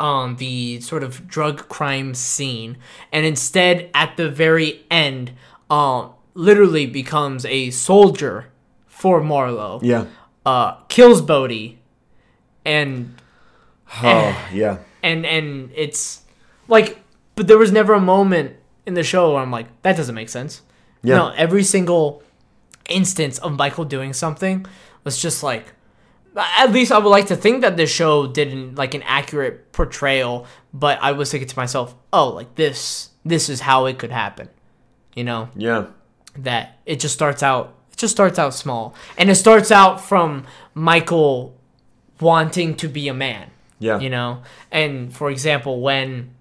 um, the sort of drug crime scene, and instead at the very end, uh, literally becomes a soldier for Marlo. Yeah. Uh, kills Bodie, and Oh, yeah. and and it's like but there was never a moment in the show where I'm like, that doesn't make sense. Yeah. No, every single instance of Michael doing something was just like at least I would like to think that this show did like an accurate portrayal, but I was thinking to myself, oh, like this this is how it could happen. You know? Yeah. That it just starts out it just starts out small. And it starts out from Michael wanting to be a man. Yeah. You know? And for example, when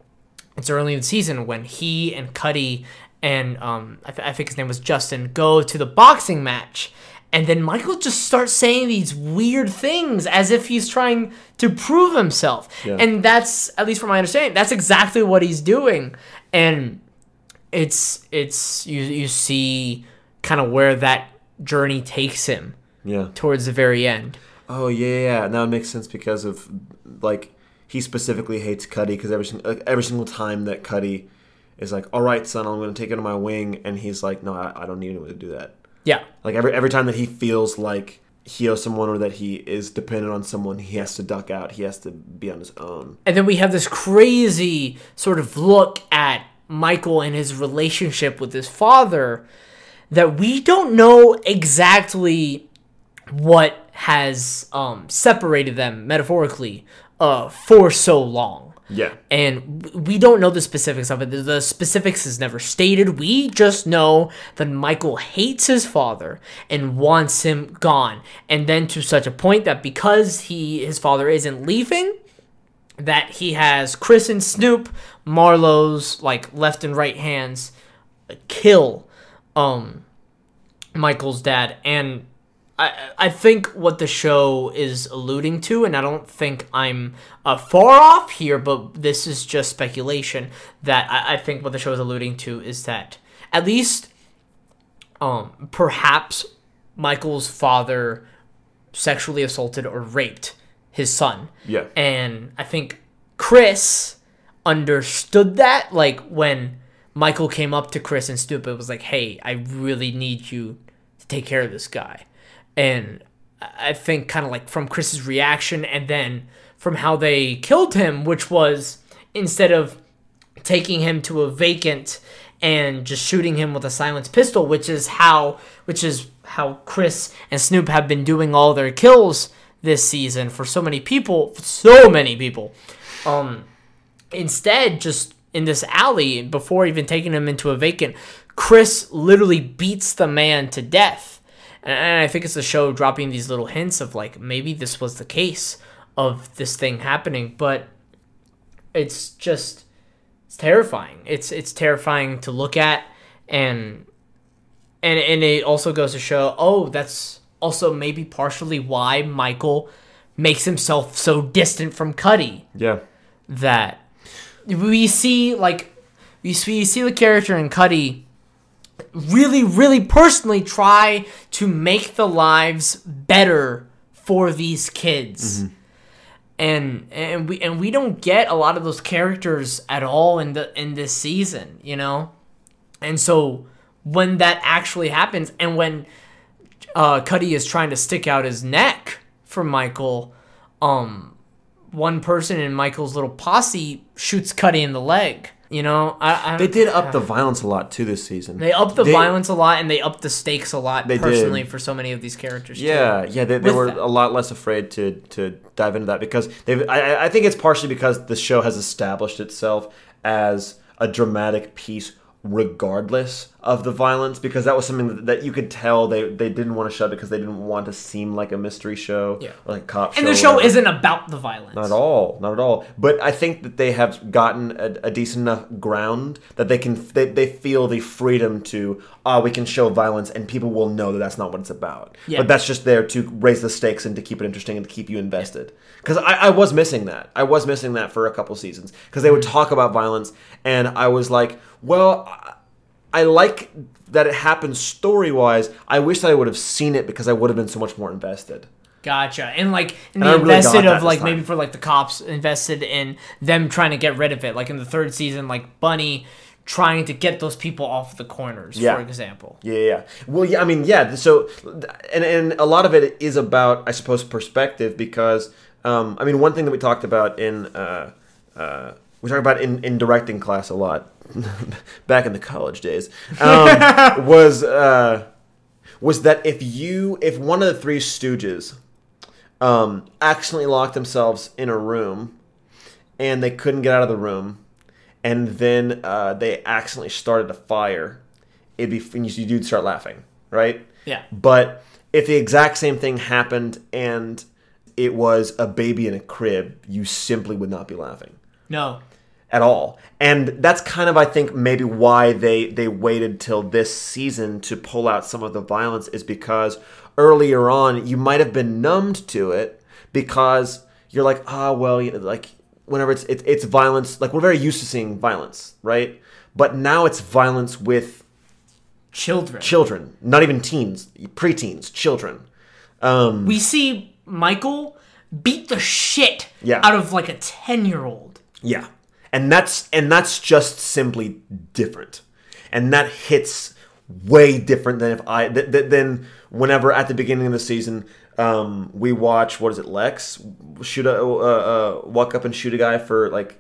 it's early in the season when he and Cutty and um, I, th- I think his name was Justin go to the boxing match, and then Michael just starts saying these weird things as if he's trying to prove himself, Yeah. and that's at least from my understanding, that's exactly what he's doing, and it's it's you you see kind of where that journey takes him Yeah. towards the very end. Oh yeah, yeah. Now it makes sense because of like he specifically hates Cutty because every every single time that Cutty is like, "All right, son, I'm going to take it on my wing," and he's like, "No, I, I don't need anyone to do that." Yeah, Like every every time that he feels like he owes someone or that he is dependent on someone, he has to duck out. He has to be on his own. And then we have this crazy sort of look at Michael and his relationship with his father that we don't know exactly what has um, separated them metaphorically uh, for so long. Yeah. And we don't know the specifics of it. The- specifics is never stated. We just know that Michael hates his father and wants him gone. And then to such a point that because he his father isn't leaving, that he has Chris and Snoop, Marlo's like left and right hands, kill um Michael's dad and I, I think what the show is alluding to, and I don't think I'm uh, far off here, but this is just speculation. That I, I think what the show is alluding to is that at least, um, perhaps Michael's father sexually assaulted or raped his son, Yeah. and I think Chris understood that. Like when Michael came up to Chris and Stupid was like, "Hey, I really need you to take care of this guy." And I think kind of like from Chris's reaction, and then from how they killed him, which was instead of taking him to a vacant and just shooting him with a silenced pistol, which is how which is how Chris and Snoop have been doing all their kills this season for so many people, so many people. Um, instead, just in this alley, before even taking him into a vacant, Chris literally beats the man to death. And- I think it's the show dropping these little hints of like maybe this was the case of this thing happening, but it's just it's terrifying. It's it's terrifying to look at and and and it also goes to show oh that's also maybe partially why Michael makes himself so distant from Cutty Yeah. that we see like we see, we see the character in Cutty really really personally try to make the lives better for these kids. And and we and we don't get a lot of those characters at all in the in this season you know? And so when that actually happens and when uh Cutty is trying to stick out his neck for Michael um one person in Michael's little posse shoots Cutty in the leg you know I, I They did up the violence a lot too this season. they up the They- violence a lot and they up the stakes a lot They did. personally for so many of these characters too. Yeah, yeah, they, they were that. a lot less afraid to to dive into that because they've. I, I think it's partially because the show has established itself as a dramatic piece, regardless of the violence. Because that was something that, that you could tell they they didn't want to show because they didn't want to seem like a mystery show, Yeah. or like cop. and show the show isn't about the violence Not at all, not at all. But I think that they have gotten a, a decent enough ground that they can they, they feel the freedom to ah we can show violence and people will know that that's not what it's about. Yeah. But that's just there to raise the stakes and to keep it interesting and to keep you invested. Because I, I was missing that. I was missing that for a couple seasons because they would Mm-hmm. talk about violence and I was like, well. I- like that it happened story wise. I wish that I would have seen it because I would have been so much more invested. Gotcha. And like and really invested of like maybe for like the cops invested in them trying to get rid of it. Like in the third season, like Bunny trying to get those people off the corners, Yeah. for example. Yeah, yeah, yeah. Well, yeah. I mean, yeah. So, and and a lot of it is about, I suppose, perspective because, um, I mean, one thing that we talked about in uh, uh, we talk about in, in directing class a lot [LAUGHS] back in the college days um, [LAUGHS] was uh, was that if you if one of the three stooges um, accidentally locked themselves in a room and they couldn't get out of the room and then uh, they accidentally started a fire it'd be you'd start laughing right Yeah. but if the exact same thing happened and it was a baby in a crib you simply would not be laughing No. At all. And that's kind of I think maybe why they they waited till this season to pull out some of the violence is because earlier on you might have been numbed to it because you're like ah well you know, like whenever it's it, it's violence like we're very used to seeing violence right but now it's violence with Children. children not even teens preteens children um we see Michael beat the shit Yeah. out of like a 10 year old. Yeah. And that's and that's just simply different. And that hits way different than if I th- th- than whenever at the beginning of the season um, we watch what is it Lex shoot a uh, uh, walk up and shoot a guy for like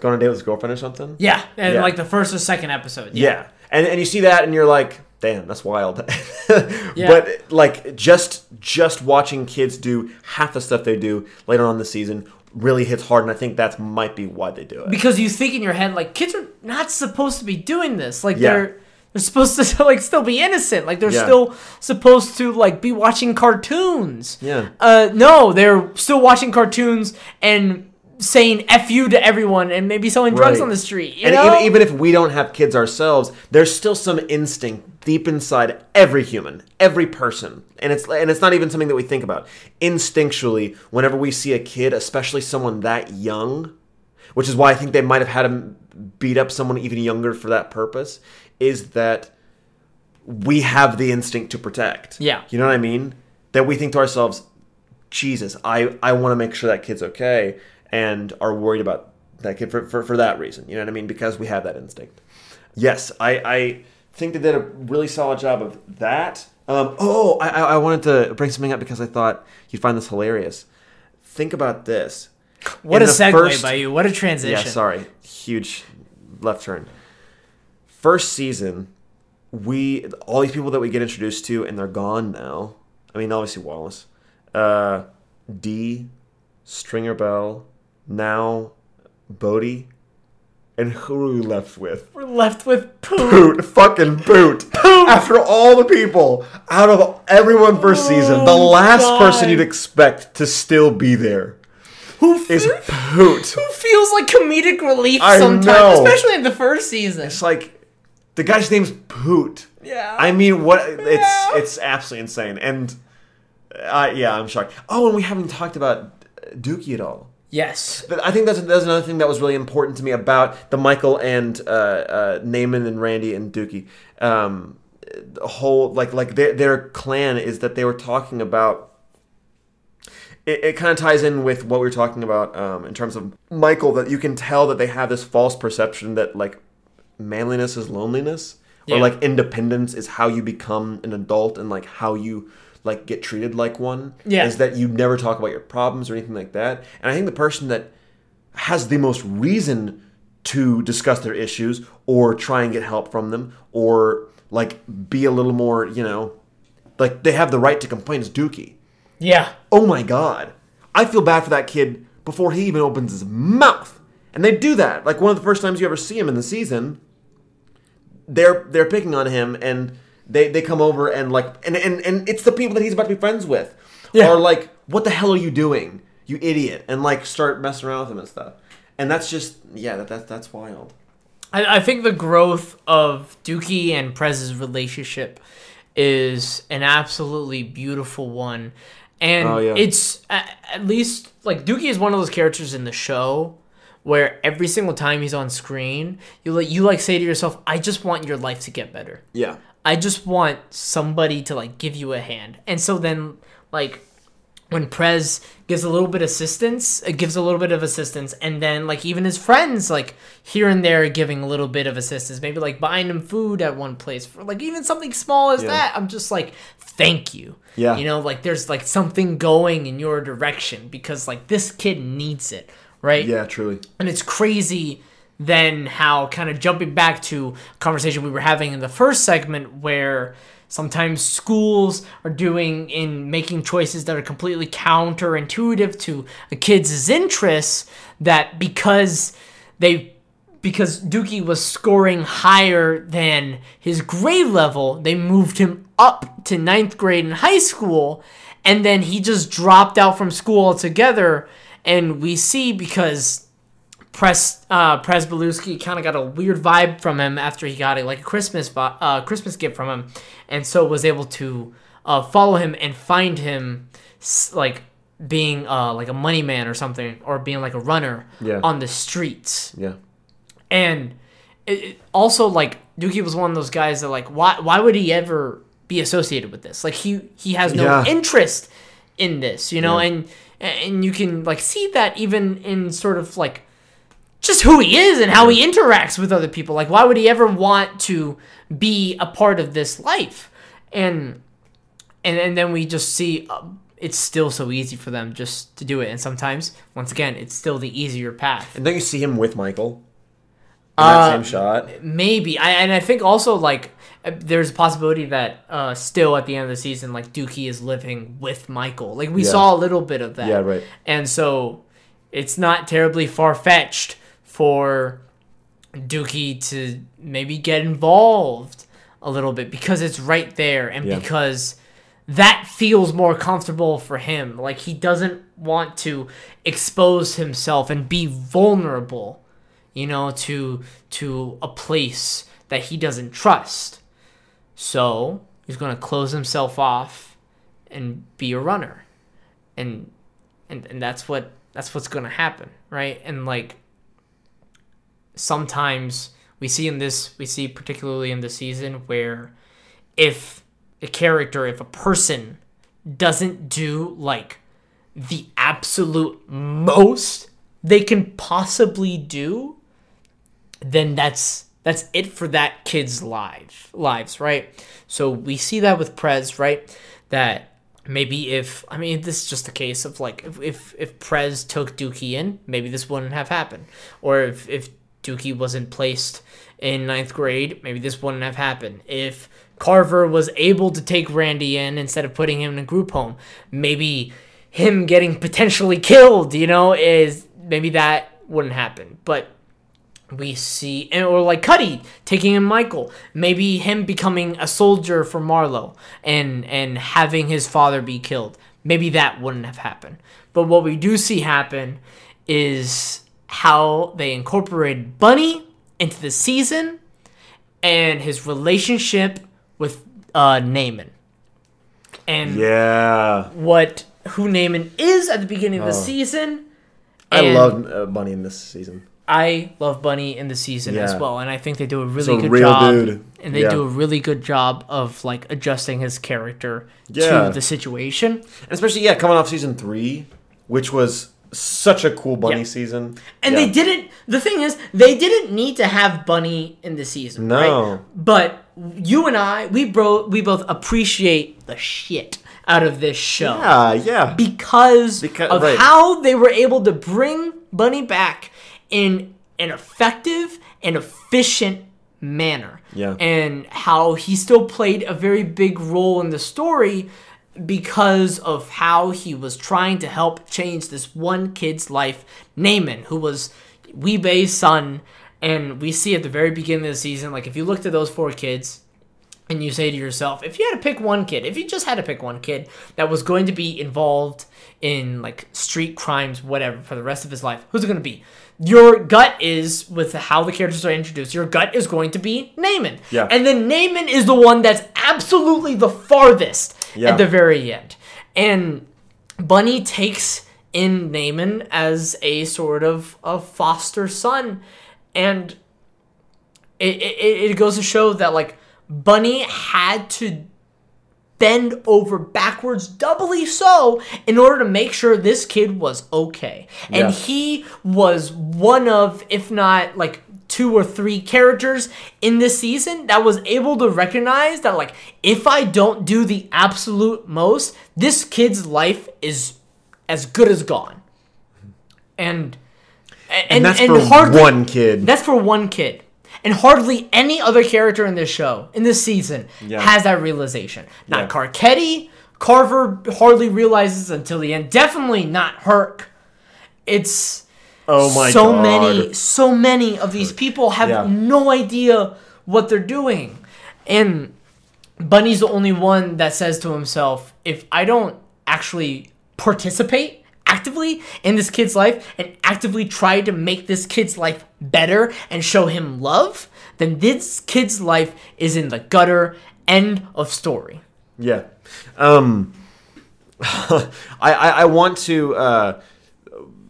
going on a date with his girlfriend or something. Yeah. And Yeah. like the first or second episode. Yeah. And and you see that and you're like, damn, that's wild. [LAUGHS] yeah. But like just just watching kids do half the stuff they do later on in the season really hits hard and I think that might be why they do it. Because you think in your head, like, kids are not supposed to be doing this. Like, Yeah. they're. They're supposed to [LAUGHS] like still be innocent. Like they're Yeah. still supposed to like be watching cartoons. Yeah. Uh, no, they're still watching cartoons and saying "f you" to everyone and maybe selling drugs Right. on the street. You and know? even, even if we don't have kids ourselves, there's still some instinct deep inside every human, every person, and it's and it's not even something that we think about. Instinctually, whenever we see a kid, especially someone that young, which is why I think they might have had him beat up someone even younger for that purpose, is that we have the instinct to protect. Yeah. you know what I mean. That we think to ourselves, Jesus, I, I want to make sure that kid's okay and are worried about that kid for, for, for that reason. You know what I mean? Because we have that instinct. Yes, I, I think they did a really solid job of that. Um, oh, I, I wanted to bring something up because I thought you'd find this hilarious. Think about this. what In a segue first- by you. What a transition. Yeah, sorry. Huge left turn. First season, we all these people that we get introduced to and they're gone now. I mean, obviously Wallace, uh, D, Stringer Bell, now Bodhi. and who are we left with? We're left with poop. Boot, fucking boot. After all the people out of everyone first season, the Oh, last God. person you'd expect to still be there Who, f- is Poot. who feels like comedic relief I sometimes, know. especially in the first season. It's like the guy's name's Poot. Yeah. I mean, what? It's Yeah. it's absolutely insane, and uh, yeah, I'm shocked. Oh, and we haven't talked about Dukie at all. Yes. But I think that's that's another thing that was really important to me about the Michael and uh, uh, Namond and Randy and Dukie. Um, the whole like like their their clan is that they were talking about. It, it kind of ties in with what we were talking about um, in terms of Michael. That you can tell that they have this false perception that like manliness is loneliness, or like independence is how you become an adult and like how you like get treated like one. Yeah. is that you never talk about your problems or anything like that. And I think the person that has the most reason to discuss their issues or try and get help from them or like be a little more, you know, like they have the right to complain is Dukie. Yeah. Oh my god. I feel bad for that kid before he even opens his mouth. And they do that. Like one of the first times you ever see him in the season, they're they're picking on him and they, they come over and like and, and and it's the people that he's about to be friends with Yeah. are like, what the hell are you doing? You idiot. And like start messing around with him and stuff. And that's just yeah, that, that that's wild. I, I think the growth of Dukie and Prez's relationship is an absolutely beautiful one. And Oh, yeah. it's at, at least like Dukie is one of those characters in the show where every single time he's on screen, you like you like say to yourself, I just want your life to get better. Yeah. I just want somebody to like give you a hand. And so then like when Prez gives a little bit of assistance, it gives a little bit of assistance, and then like even his friends like here and there giving a little bit of assistance, maybe like buying him food at one place for like even something small as Yeah. that. I'm just like, thank you. Yeah. You know, like there's like something going in your direction because like this kid needs it right? Yeah, truly. And it's crazy then how kind of jumping back to conversation we were having in the first segment where sometimes schools are doing in making choices that are completely counterintuitive to a kid's interests that because they because Dukie was scoring higher than his grade level, they moved him up to ninth grade in high school, and then he just dropped out from school altogether. And we see because Pres uh, Pryzbylewski kind of got a weird vibe from him after he got a like a Christmas uh, Christmas gift from him, and so was able to uh, follow him and find him like being uh, like a money man or something, or being like a runner Yeah. on the streets. Yeah. And it, it also like Dukie was one of those guys that like why why would he ever be associated with this? Like he he has no Yeah. interest in this, you know, Yeah. and and you can like see that even in sort of like just who he is and how he interacts with other people. Like why would he ever want to be a part of this life? And and and then we just see uh, it's still so easy for them just to do it and sometimes once again it's still the easier path And don't you see him with Michael? In Uh, same shot. Maybe I and I think also like uh, there's a possibility that uh, still at the end of the season like Dukie is living with Michael. Like we Yeah. saw a little bit of that. Yeah, right. And so it's not terribly far fetched for Dukie to maybe get involved a little bit because it's right there and Yeah. because that feels more comfortable for him. Like he doesn't want to expose himself and be vulnerable, you know, to to a place that he doesn't trust. So he's gonna close himself off and be a runner. And and, and that's what that's what's gonna happen, right? And like sometimes we see in this we see particularly in the season where if a character if a person doesn't do like the absolute most they can possibly do then that's that's it for that kid's life lives right? So we see that with prez right? That maybe if i mean this is just a case of like if if, if prez took dukie in maybe this wouldn't have happened. Or if if dukie wasn't placed in ninth grade maybe this wouldn't have happened if carver was able to take randy in instead of putting him in a group home maybe him getting potentially killed you know is maybe that wouldn't happen but we see or like Cutty taking in Michael, maybe him becoming a soldier for Marlo and and having his father be killed. Maybe that wouldn't have happened. But what we do see happen is how they incorporated Bunny into the season and his relationship with uh Namond. And Yeah. what who Namond is at the beginning of the Oh. season. I love uh, Bunny in this season. I love Bunny in the season as well, and I think they do a really a good real job. dude. And they Yeah. do a really good job of like adjusting his character Yeah. to the situation. And especially, yeah, coming off season three, which was such a cool Bunny Yeah. season. And Yeah. they didn't. The thing is, they didn't need to have Bunny in the season, No. right? But you and I, we bro, we both appreciate the shit out of this show. Yeah, yeah. because, Because- of right. how they were able to bring Bunny back in an effective and efficient manner. Yeah. And how he still played a very big role in the story because of how he was trying to help change this one kid's life, Namond, who was Wee-Bey's son. And we see at the very beginning of the season, like if you looked at those four kids, and you say to yourself, if you had to pick one kid, if you just had to pick one kid that was going to be involved in like street crimes, whatever, for the rest of his life, who's it going to be? Your gut is with how the characters are introduced. Your gut is going to be Namond, Yeah. and then Namond is the one that's absolutely the farthest Yeah. at the very end, and Bunny takes in Namond as a sort of a foster son, and it, it, it goes to show that like Bunny had to bend over backwards doubly so in order to make sure this kid was okay. And Yeah. he was one of if not like two or three characters in this season that was able to recognize that like if I don't do the absolute most, this kid's life is as good as gone. And And, that's for one kid. That's for one kid. And hardly any other character in this show, in this season, Yeah. has that realization. Not Yeah. Carcetti. Carver hardly realizes until the end. Definitely not Herc. It's oh my so god. So many, so many of these people have Yeah. no idea what they're doing. And Bunny's the only one that says to himself, if I don't actually participate actively in this kid's life and actively try to make this kid's life better and show him love, then this kid's life is in the gutter. End of story. Yeah. Um, [LAUGHS] I, I I want to uh,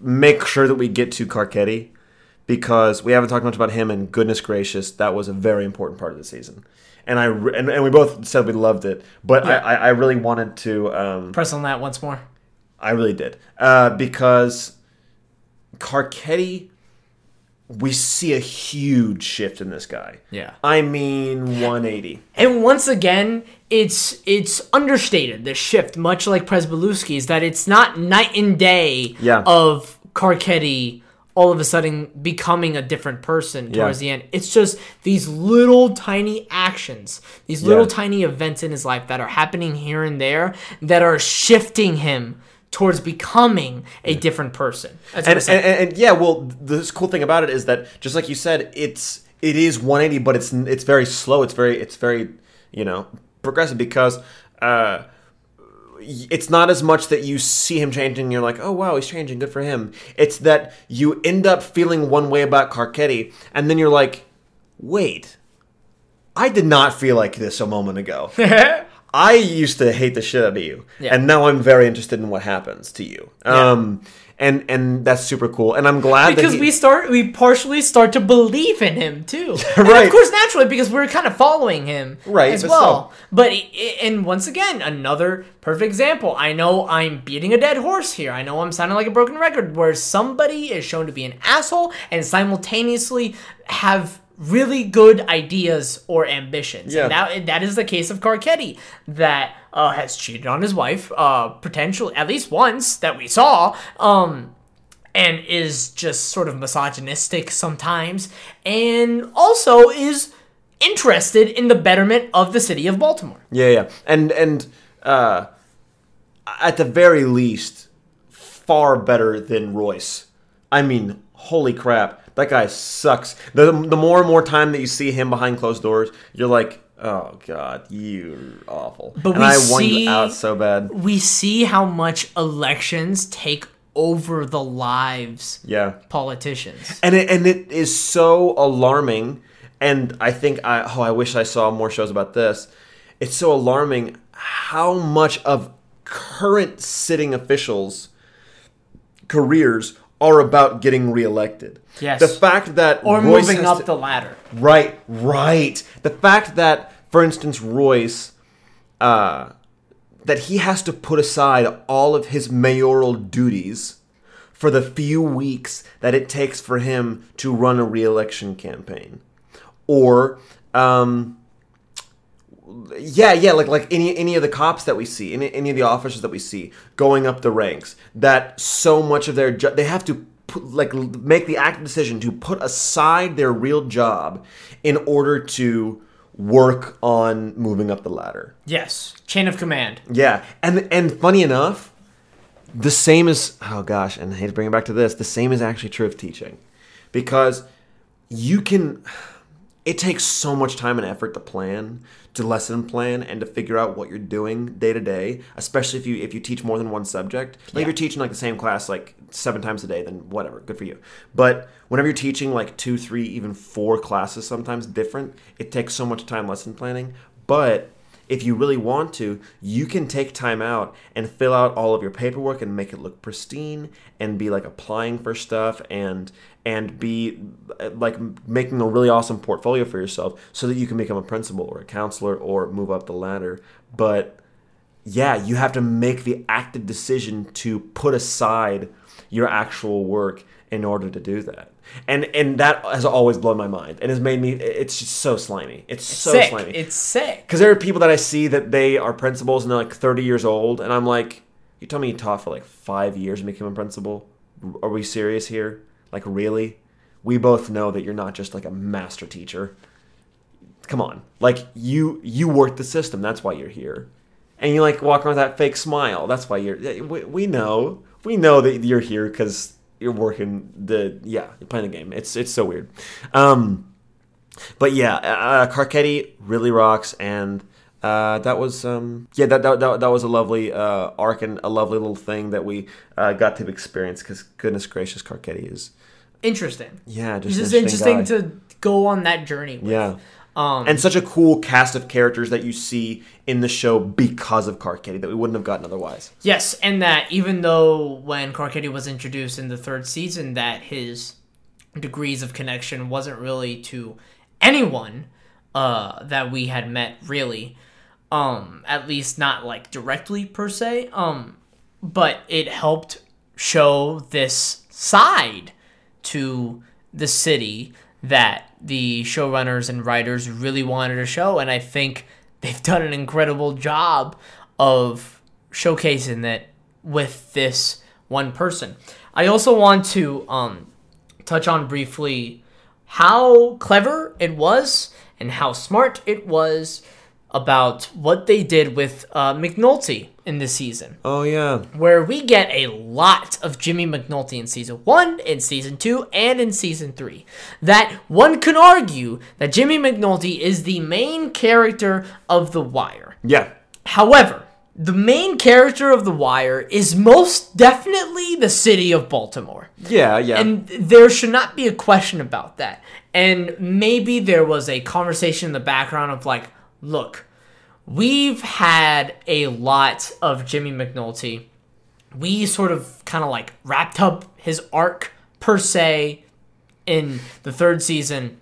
make sure that we get to Carcetti because we haven't talked much about him. And goodness gracious, that was a very important part of the season. And I re- and, and we both said we loved it, but Yeah. I, I I really wanted to. Um, Press on that once more. I really did uh, because Carcetti, we see a huge shift in this guy. Yeah. I mean, 180. And once again, it's it's understated the shift, much like Pryzbylewski, is that it's not night and day Yeah. of Carcetti all of a sudden becoming a different person towards the end. It's just these little tiny actions, these little Yeah. tiny events in his life that are happening here and there that are shifting him towards becoming a different person. That's and, and, and yeah, well, the cool thing about it is that just like you said, it's it is 180, but it's it's very slow. It's very it's very you know progressive because uh, it's not as much that you see him changing. and You're like, oh wow, he's changing. Good for him. It's that you end up feeling one way about Carcetti, and then you're like, wait, I did not feel like this a moment ago. [LAUGHS] I used to hate the shit out of you, Yeah. and now I'm very interested in what happens to you. Um, and and that's super cool, and I'm glad because that he, we start we partially start to believe in him too. [LAUGHS] Right. of course naturally because we're kind of following him Right, as but well. but i- i- and once again another perfect example. I know i'm beating a dead horse here. I know i'm sounding like a broken record where somebody is shown to be an asshole and simultaneously have really good ideas or ambitions Yeah. and that, that is the case of Carcetti that uh, has cheated on his wife uh, potentially at least once that we saw um, and is just sort of misogynistic sometimes, and also is interested in the betterment of the city of Baltimore. Yeah, yeah, and and uh, at the very least, far better than Royce. I mean, holy crap, that guy sucks. The the more and more time that you see him behind closed doors, you're like, oh god, you're awful. But and we I want you out so bad. We see how much elections take over the lives Yeah. politicians. and it, and it is so alarming and i think i oh i wish i saw more shows about this it's so alarming how much of current sitting officials careers are about getting reelected Yes. the fact that Or Royce moving up to- the ladder. Right, right. The fact that, for instance, Royce, uh, that he has to put aside all of his mayoral duties for the few weeks that it takes for him to run a reelection campaign, or, um, yeah, yeah, like like any any of the cops that we see, any any of the officers that we see going up the ranks, that so much of their jo- they have to like make the active decision to put aside their real job in order to work on moving up the ladder. Yes. Chain of command. Yeah, and and funny enough, the same is oh gosh, and I hate to bring it back to this. The same is actually true of teaching, because you can. It takes so much time and effort to plan, to lesson plan, and to figure out what you're doing day to day. Especially if you if you teach more than one subject. Like if you're teaching like the same class like seven times a day, then whatever, good for you. But whenever you're teaching like two, three, even four classes, sometimes different, it takes so much time lesson planning. But if you really want to, you can take time out and fill out all of your paperwork and make it look pristine and be like applying for stuff and and be like making a really awesome portfolio for yourself so that you can become a principal or a counselor or move up the ladder. But yeah, you have to make the active decision to put aside your actual work in order to do that. And and that has always blown my mind and has made me it's just so slimy. It's so sick. slimy. It's sick. Because there are people that I see that they are principals and they're like 30 years old, and I'm like, you tell me you taught for like five years and became a principal? Are we serious here? Like, really? We both know that you're not just like a master teacher. Come on. Like, you you work the system. That's why you're here. And you like walk around with that fake smile. That's why you're. We, we know. We know that you're here because you're working the. Yeah, you're playing the game. It's it's so weird. Um, but yeah, uh, Carcetti really rocks, and uh, that was um, yeah, that, that that that was a lovely uh, arc and a lovely little thing that we uh, got to experience. Because goodness gracious, Carcetti is Interesting. yeah, just, just interesting interesting, to go on that journey. With. yeah. Um, And such a cool cast of characters that you see in the show because of Carcetti that we wouldn't have gotten otherwise. Yes, and that even though when Carcetti was introduced in the third season, that his degrees of connection wasn't really to anyone uh, that we had met, really. Um, at least not like directly per se. Um, but it helped show this side to the city that the showrunners and writers really wanted to show and i think they've [LAUGHS] done an incredible job of showcasing that with this one person. I also want to um, touch on briefly how clever it was and how smart it was about what they did with uh, mcnulty in this season Oh yeah, where we get a lot of Jimmy McNulty in season one, in season two, and in season three. That one can argue that Jimmy McNulty is the main character of The Wire. yeah, However, the main character of The Wire is most definitely the city of Baltimore. yeah, yeah. And there should not be a question about that. And maybe there was a conversation in the background of like, look, we've had a lot of Jimmy McNulty. We sort of kind of like wrapped up his arc per se in the third season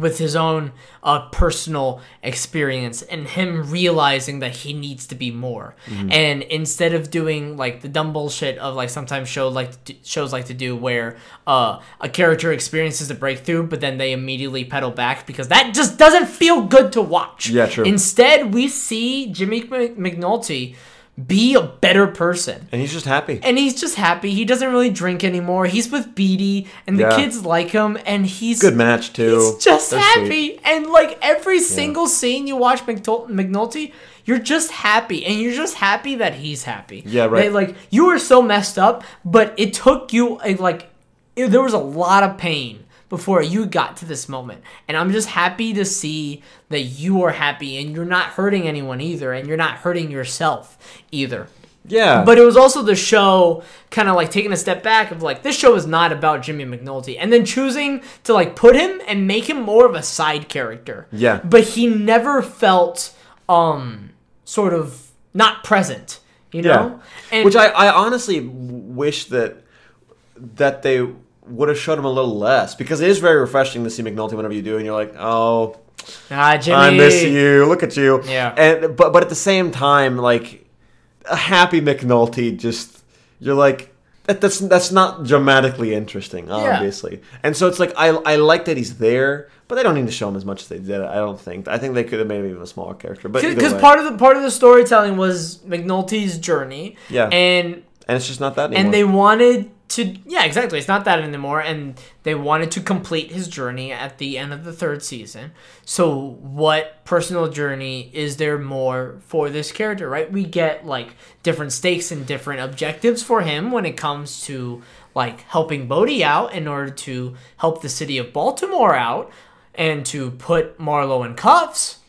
with his own uh, personal experience and him realizing that he needs to be more. And instead of doing like the dumb bullshit of like sometimes show like to, shows like to do where uh, a character experiences a breakthrough but then they immediately pedal back because that just doesn't feel good to watch. Yeah, true. Instead, we see Jimmy McNulty be a better person. and he's just happy. And he's just happy. He doesn't really drink anymore. He's with Beadie, and the Yeah. kids like him, and he's Good match too. He's just They're happy, sweet. and like every single scene you watch McTol- McNulty, you're just happy, and you're just happy that he's happy. Yeah, right. They, like you were so messed up, but it took you a, like it- there was a lot of pain before you got to this moment, and I'm just happy to see that you are happy, and you're not hurting anyone either, and you're not hurting yourself either. Yeah, But it was also the show kind of like taking a step back of like this show is not about Jimmy McNulty and then choosing to like put him and make him more of a side character. Yeah. But he never felt um sort of not present, you know? And Which I, I honestly wish that that they would have showed him a little less because it is very refreshing to see McNulty whenever you do, and you're like, oh, ah, Jimmy I miss you. Look at you. Yeah. And but but at the same time, like a happy McNulty, just you're like that, that's that's not dramatically interesting, obviously. And so it's like I I like that he's there, but they don't need to show him as much as they did. I don't think. I think they could have made him even a smaller character. But because part of the part of the storytelling was McNulty's journey. Yeah. And and it's just not that anymore. and they wanted to yeah exactly. It's not that anymore and they wanted to complete his journey at the end of the third season. So what personal journey is there more for this character right? We get like different stakes and different objectives for him when it comes to like helping Bodie out in order to help the city of Baltimore out and to put Marlo in cuffs.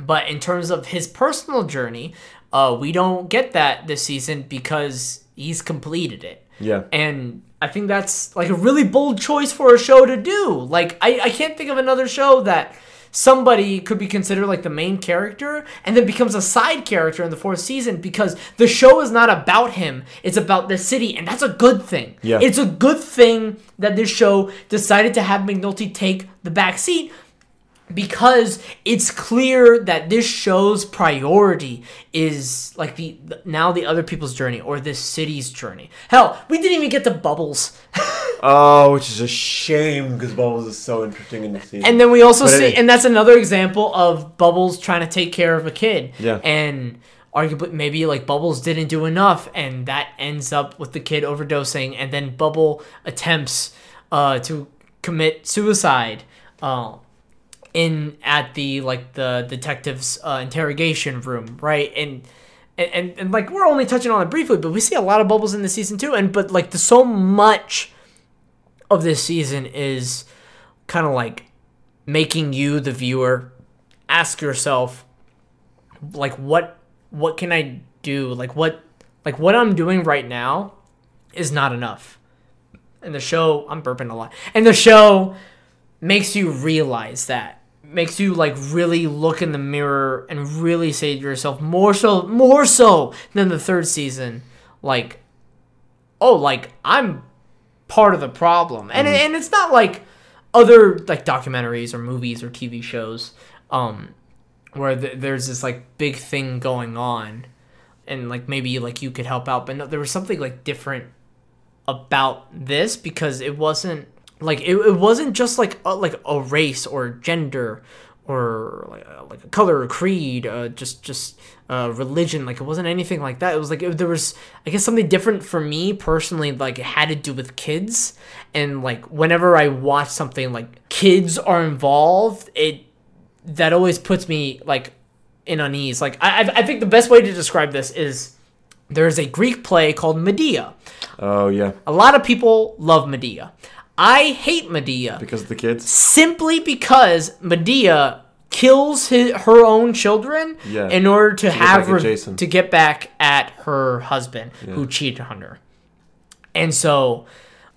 But in terms of his personal journey, uh, we don't get that this season because he's completed it. Yeah. And I think that's like a really bold choice for a show to do. Like I, I can't think of another show that somebody could be considered like the main character and then becomes a side character in the fourth season because the show is not about him. It's about the city, and that's a good thing. Yeah. It's a good thing that this show decided to have McNulty take the back seat because it's clear that this show's priority is like the now the other people's journey or this city's journey. Hell, we didn't even get to Bubbles. [LAUGHS] Oh, which is a shame because Bubbles is so interesting in the season. And then we also But see, it- and that's another example of Bubbles trying to take care of a kid. Yeah. And arguably, maybe like Bubbles didn't do enough, and that ends up with the kid overdosing, and then Bubble attempts uh, to commit suicide uh, in at the like the detective's uh, interrogation room, right? And, and and and like we're only touching on it briefly, but we see a lot of bubbles in the season too. And but like the so much of this season is kind of like making you the viewer ask yourself like what what can I do? Like what like what I'm doing right now is not enough. And the show I'm burping a lot. And the show makes you realize that. Makes you like really look in the mirror and really say to yourself more so more so than the third season like oh like I'm part of the problem. And and it's not like other like documentaries or movies or TV shows um where th- there's this like big thing going on and like maybe like you could help out but no, there was something like different about this because it wasn't like it, it wasn't just like a, like a race or gender or like a, like a color or creed uh, just just uh, religion like it wasn't anything like that it was like it, there was i guess something different for me personally like it had to do with kids and like whenever i watch something like kids are involved it that always puts me like in unease. Like I, I think the best way to describe this is there's a Greek play called Medea. Oh yeah, A lot of people love Medea. I hate Medea because of the kids. simply because Medea kills his, her own children Yeah. in order to, get have back at re- Jason. to get back at her husband who cheated on her. And so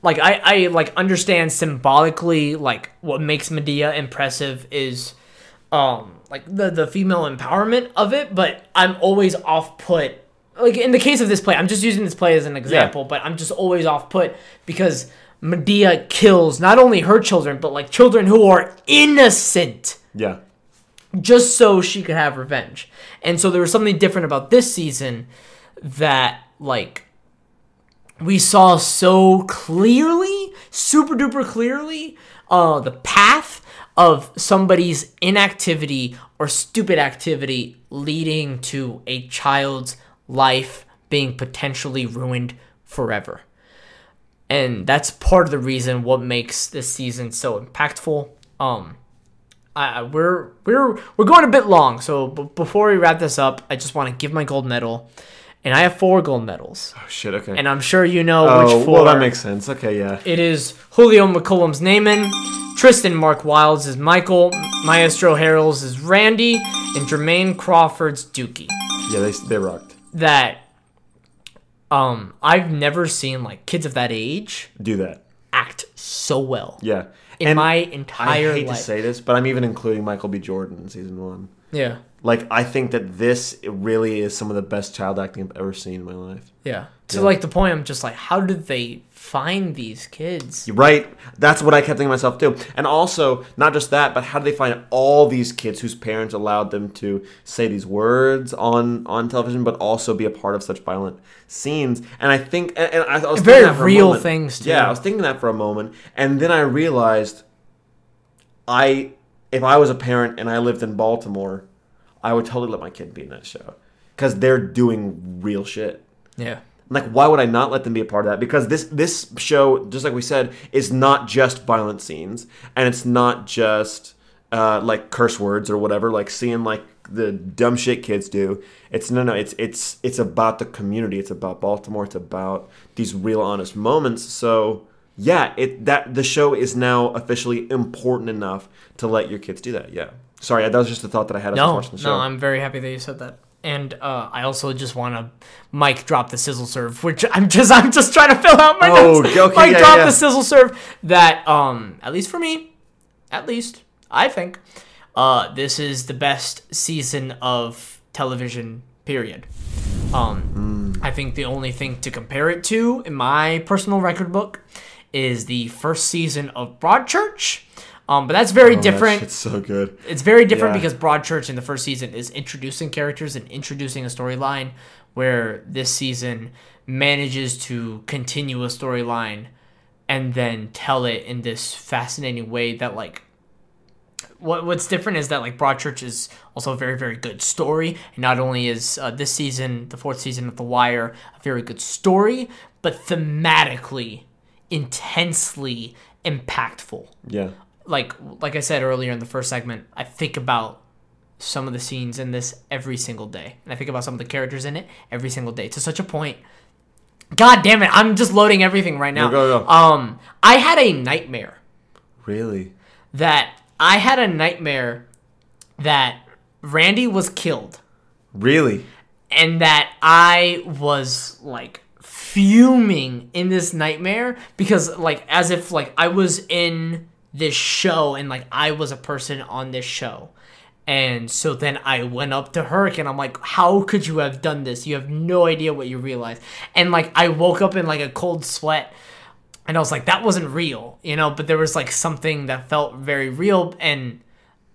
like I, I like understand symbolically like what makes Medea impressive is um like the the female empowerment of it, but I'm always off put like in the case of this play, I'm just using this play as an example, but I'm just always off put because Medea kills not only her children, but like children who are innocent Yeah, just so she could have revenge. And so there was something different about this season that like we saw so clearly, super duper clearly, uh the path of somebody's inactivity or stupid activity leading to a child's life being potentially ruined forever. And that's part of the reason what makes this season so impactful. Um I, we're we're we're going a bit long, so b- before we wrap this up, I just want to give my gold medal, and I have four gold medals, oh shit. Okay. and I'm sure you know oh which four. well, that makes sense. Okay, yeah. It is Julio McCullum's Namond, Tristan Mack Wilds is Michael, Maestro Harrell's is Randy, and Jermaine Crawford's Dukie. Yeah, they they rocked. That um I've never seen like kids of that age Do that. act so well Yeah. in and my entire. I hate life. to say this, but I'm even including Michael B. Jordan in season one. yeah, Like, I think that this really is some of the best child acting I've ever seen in my life. yeah. To Yeah. like the point, I'm just like, how did they find these kids? Right. That's what I kept thinking myself too. And also, not just that, but how do they find all these kids whose parents allowed them to say these words on on television, but also be a part of such violent scenes? And I think, and, and I, I was Very thinking that for real things, too. Yeah, I was thinking that for a moment, and then I realized, I if I was a parent and I lived in Baltimore, I would totally let my kid be in that show because they're doing real shit. Yeah. Like, why would I not let them be a part of that? Because this this show, just like we said, is not just violent scenes, and it's not just uh, like curse words or whatever. Like seeing like the dumb shit kids do. It's no, no. It's it's it's about the community. It's about Baltimore. It's about these real, honest moments. So yeah, it that the show is now officially important enough to let your kids do that. Yeah. Sorry, that was just a thought that I had as I was No, watching the show. no, I'm very happy that you said that. And uh, I also just want to Mike drop the sizzle serve, which I'm just I'm just trying to fill out my Oh, notes. okay, Mike yeah, drop yeah. the sizzle serve. That um, at least for me, at least I think, uh, this is the best season of television. Period. Um, Hmm. I think the only thing to compare it to in my personal record book is the first season of Broadchurch. Um, but that's very Oh, different shit's so good. it's very different Yeah. because Broadchurch in the first season is introducing characters and introducing a storyline, where this season manages to continue a storyline and then tell it in this fascinating way that like what what's different is that like Broadchurch is also a very very good story, and not only is uh, this season the fourth season of The Wire a very good story, but thematically intensely impactful. Yeah. Like like I said earlier in the first segment, I think about some of the scenes in this every single day. And I think about some of the characters in it every single day to such a point. God damn it, I'm just loading everything right now. Go, go, go. Um I had a nightmare Really? that I had a nightmare that Randy was killed Really? and that I was like fuming in this nightmare because like as if like I was in this show and like I was a person on this show. And so then I went up to Herc and I'm like, how could you have done this? You have no idea what you realize. And like I woke up in like a cold sweat and I was like, that wasn't real, you know, but there was like something that felt very real and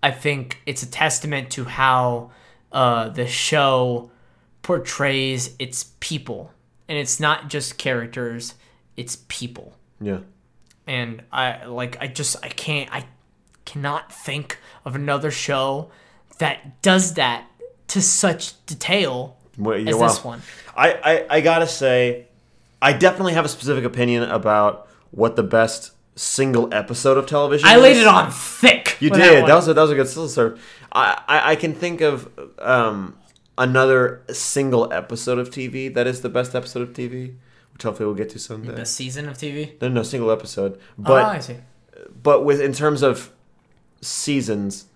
I think it's a testament to how uh, the show portrays its people, and it's not just characters; it's people. Yeah. And I like I just I can't I cannot think of another show that does that to such detail Well, as well, this one. I, I, I gotta say, I definitely have a specific opinion about what the best single episode of television. I is. laid it on thick. You did. one. That, was a, that was a good still serve. I, I I can think of um another single episode of TV that is the best episode of TV, which hopefully we'll get to someday. the season of TV. No, no, single episode. oh, But ah, I see. but with in terms of seasons,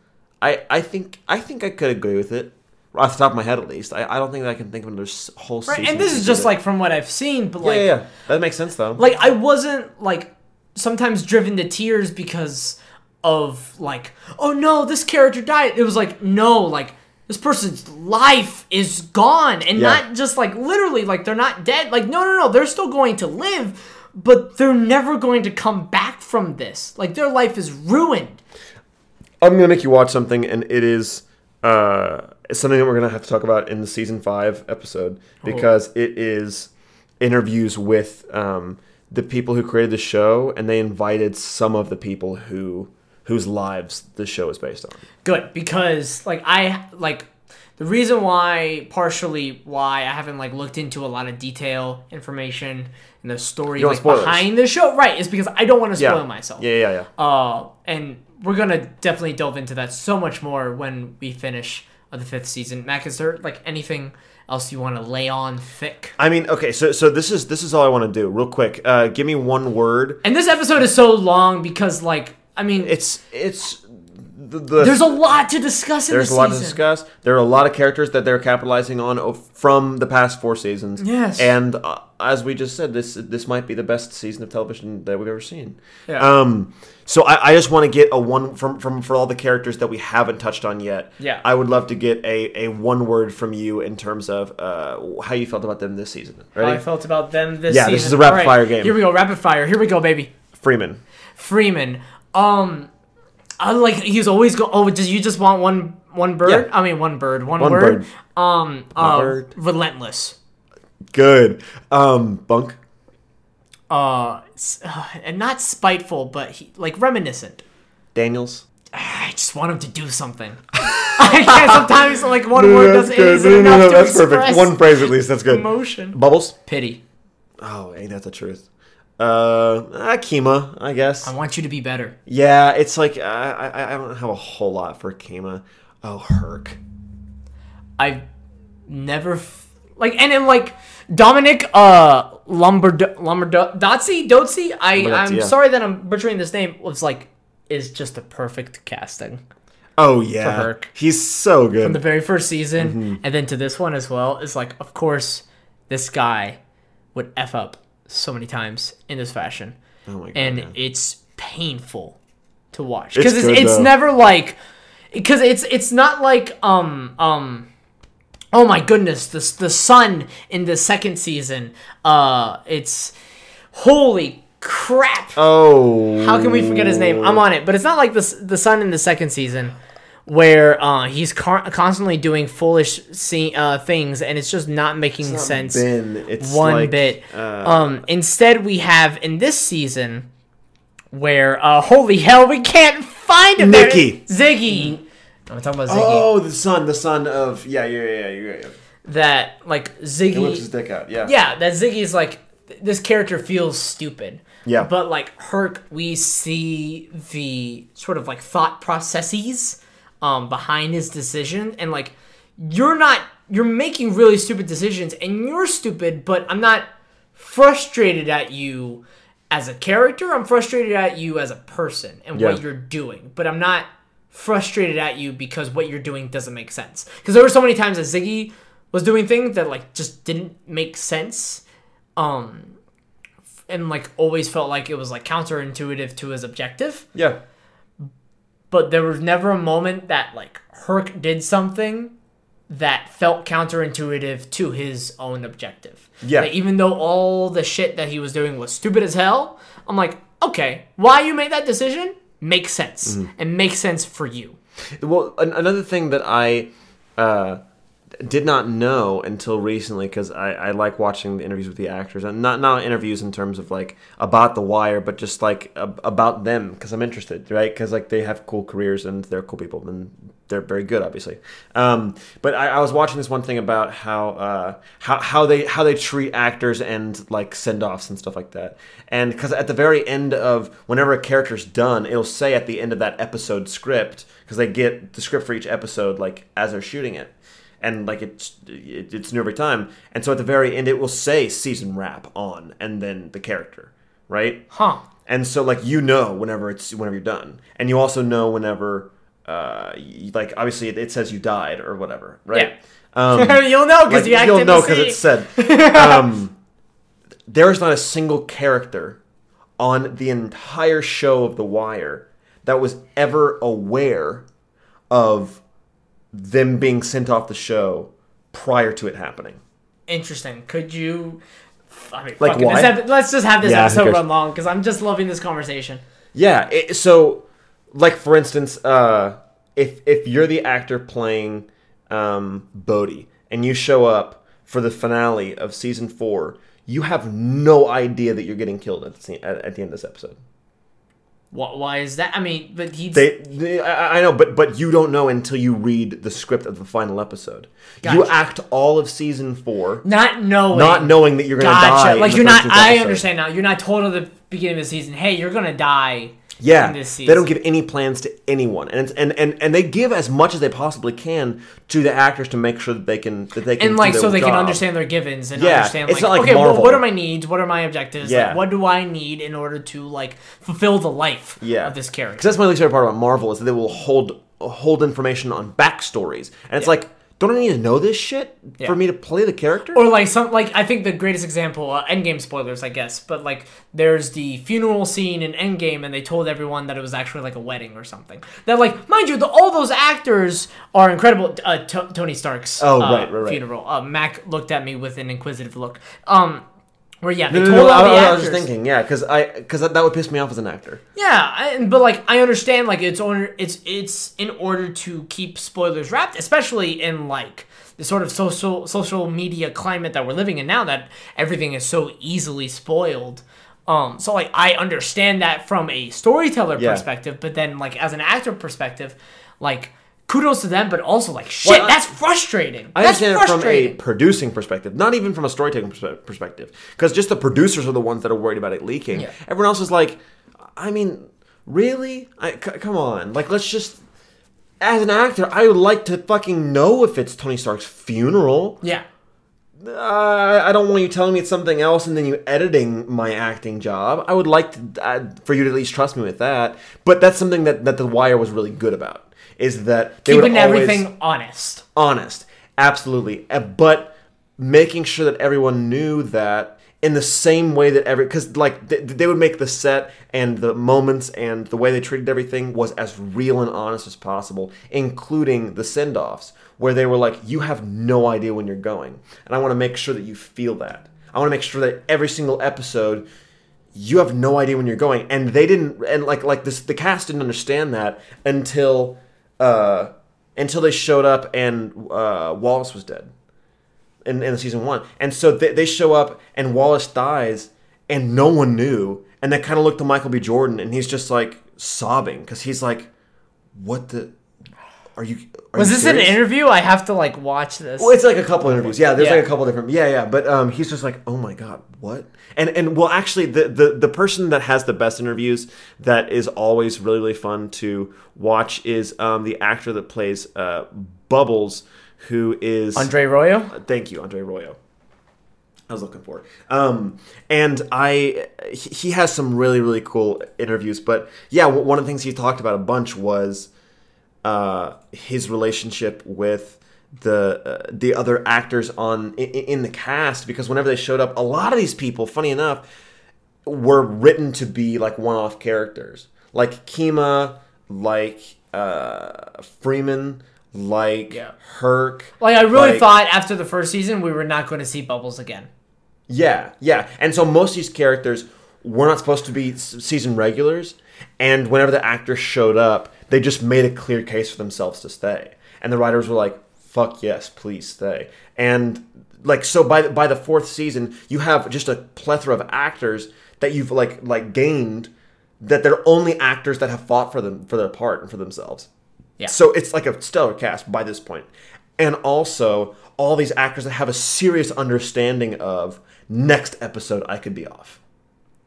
I I think I think I could agree with it off the top of my head at least. I, I don't think that I can think of another whole Right, season. and this is just like from what I've seen, but yeah, like yeah, yeah, that makes sense though. like I wasn't like sometimes driven to tears because of like oh no this character died it was like no like this person's life is gone and Yeah. not just like literally like they're not dead. Like no no no they're still going to live but they're never going to come back from this. Like their life is ruined. I'm gonna make you watch something, and it is uh, it's something that we're gonna have to talk about in the season five episode because it is interviews with um, the people who created the show, and they invited some of the people who whose lives the show is based on. good because like I like the reason why partially why I haven't like looked into a lot of detail information and the story like, behind the show right is because I don't want to spoil Yeah, myself. Yeah, yeah, yeah. Uh, and we're gonna definitely delve into that so much more when we finish uh, the fifth season. Mac, is there like anything else you want to lay on thick? I mean, okay, so so this is this is all I want to do, real quick. Uh, give me one word. And this episode is so long because like I mean, It's it's the, the there's a lot to discuss in There's a lot to discuss. There are a lot of characters that they're capitalizing on from the past four seasons. Yes. and uh, as we just said, this this might be the best season of television that we've ever seen. Yeah. Um. So I, I just want to get a one from from for all the characters that we haven't touched on yet. Yeah. I would love to get a a one word from you in terms of uh how you felt about them this season. How I felt about them this Yeah, season. this is a rapid All fire game. Here we go, rapid fire. Here we go, baby. Freeman. Freeman. Um, I like he's always go. Oh, does you just want one one bird? Yeah. I mean one bird, one, One word. bird. Um, uh, bird. relentless. Good. Um. Bunk. Uh, uh, and not spiteful, but he, like reminiscent. Daniels. [SIGHS] I just want him to do something. [LAUGHS] I can't sometimes like one word doesn't isn't enough to that's perfect. One phrase at least. That's good. emotion. Bubbles. Pity. Oh, ain't that the truth? Uh, Akima, I guess. I want you to be better. yeah, it's like I, I I don't have a whole lot for Akima. Oh, Herc. I've never f- like and then like Dominic uh Lombard Dotsy Dotsy. I I'm yeah. sorry that I'm butchering this name. Was like is just a perfect casting Oh yeah, Herc. he's so good. from the very first season Mm-hmm. and then to this one as well. Is like of course this guy would f up so many times in this fashion, oh my god. and yeah. it's painful to watch. Because it's, good, it's never like because it's it's not like um um oh my goodness the the son in the second season. Uh it's holy crap. Oh, how can we forget his name? I'm on it. But it's not like the the son in the second season where uh, he's car- constantly doing foolish se- uh, things and it's just not making Not sense Ben. It's one like, bit. Uh, Um, instead, we have in this season where uh, holy hell, we can't find him. there. Nikki. Ziggy. I'm talking about Ziggy. oh, the son, the son of yeah, yeah, yeah, yeah. yeah. That like Ziggy He whips his dick out. Yeah. Yeah, that Ziggy's like th- this character feels stupid. Yeah. But like Herc, we see the sort of like thought processes um, behind his decision, and like you're not you're making really stupid decisions, and you're stupid, but I'm not frustrated at you as a character. I'm frustrated at you as a person and Yeah. what you're doing, but I'm not frustrated at you because what you're doing doesn't make sense. Because there were so many times that Ziggy was doing things that like just didn't make sense. Um and like always felt like it was like counterintuitive to his objective. Yeah. But there was never a moment that like Herc did something that felt counterintuitive to his own objective. Yeah. That even though all the shit that he was doing was stupid as hell, I'm like, okay, why you made that decision makes sense Mm-hmm. and makes sense for you. Well, an- another thing that I uh, did not know until recently because I, I like watching the interviews with the actors and not not interviews in terms of like about the wire, but just like ab- about them because I'm interested, right? Because like they have cool careers and they're cool people and they're very good, obviously. Um, but I, I was watching this one thing about how uh, how how they how they treat actors and like send offs and stuff like that. And because at the very end of whenever a character's done, it'll say at the end of that episode script because they get the script for each episode like as they're shooting it and like it's it, it's new every time. And so at the very end it will say season wrap on and then the character right? Huh. and so like you know whenever it's whenever you're done. And you also know whenever uh y- like obviously it, it says you died or whatever right? Um [LAUGHS] You'll know because like, you you'll know because it's said. [LAUGHS] Um there is not a single character on the entire show of the wire that was ever aware of them being sent off the show prior to it happening Interesting. Could you? I mean, Like why? Ep- let's just have this Yeah, episode run long because I'm just loving this conversation. Yeah. It, so, like for instance, uh, if if you're the actor playing um, Bodie and you show up for the finale of season four, you have no idea that you're getting killed at the at, at the end of this episode. Why, why is that? I mean, but he. They, they I, know, but but you don't know until you read the script of the final episode. You act all of season four, not knowing. not knowing that you're going to die. Gotcha. in Like you're not. I episode. understand now. You're not told at the beginning of the season. Hey, you're gonna die. Yeah, they don't give any plans to anyone, and it's, and and and they give as much as they possibly can to the actors to make sure that they can that they can and like so they can understand their givens and Yeah, understand it's like, not like okay well, what are my needs? What are my objectives? Yeah. like, what do i need in order to like fulfill the life Yeah, of this character? Because that's my least favorite part about Marvel is that they will hold hold information on backstories, and it's like, don't I need to know this shit Yeah. for me to play the character? or like some like i think the greatest example uh, endgame spoilers i guess but like there's the funeral scene in endgame and they told everyone that it was actually like a wedding or something that like mind you the, all those actors are incredible uh, to- tony stark's Oh, uh, right, right, right. funeral uh, mac looked at me with an inquisitive look um where yeah they no, no, told no, all I, the I actors was just thinking, yeah, because I because that, that would piss me off as an actor. Yeah, I, but like I understand, like it's order, it's it's in order to keep spoilers wrapped, especially in like the sort of social social media climate that we're living in now, that everything is so easily spoiled. Um, so like I understand that from a storyteller Yeah. perspective, but then like as an actor perspective, like kudos to them, but also like shit, Well, I- that's frustrating. I that's understand it from a producing perspective, not even from a storytelling perspective, because just the producers are the ones that are worried about it leaking. Yeah. Everyone else is like, I mean, really? I, c- come on, like let's just. As an actor, I would like to fucking know if it's Tony Stark's funeral. yeah. Uh, I don't want you telling me it's something else and then you editing my acting job. I would like to uh, for you to at least trust me with that. But that's something that, that the Wire was really good about is that they Keeping everything honest. honest, absolutely, Uh, but making sure that everyone knew that in the same way that every because like they, they would make the set and the moments and the way they treated everything was as real and honest as possible, including the send offs where they were like, "You have no idea when you're going," and I want to make sure that you feel that. I want to make sure that every single episode you have no idea when you're going and they didn't and like like this the cast didn't understand that until uh until they showed up and uh wallace was dead in, in season one. And so they, they show up and wallace dies and no one knew. And they kind of look to michael b. Jordan and he's just like sobbing because he's like what the are you? Are Was you this serious? an interview? I have to like watch this. Well, it's like a couple interviews. Yeah, there's Yeah. like a couple different. Yeah, yeah. But um, he's just like, oh my god, what? And and well, actually, the the the person that has the best interviews that is always really really fun to watch is um the actor that plays uh Bubbles, who is Andre Royo. Thank you, Andre Royo. I was looking for. it. Um, and I, he he has some really really cool interviews. But yeah, one of the things he talked about a bunch was uh, his relationship with the uh, the other actors on in, in the cast because whenever they showed up, a lot of these people, funny enough, were written to be like one-off characters, like Kima, like uh, Freeman, like Yeah. Herc. Like I really like- thought after the first season we were not going to see Bubbles again. Yeah, yeah. And so most of these characters were not supposed to be season regulars, and whenever the actors showed up, they just made a clear case for themselves to stay. And the writers were like, "Fuck yes, please stay." And like so by the, by the fourth season, you have just a plethora of actors that you've like like gained that they're only actors that have fought for them for their part and for themselves. Yeah. So it's like a stellar cast by this point. And also all these actors that have a serious understanding of next episode I could be off.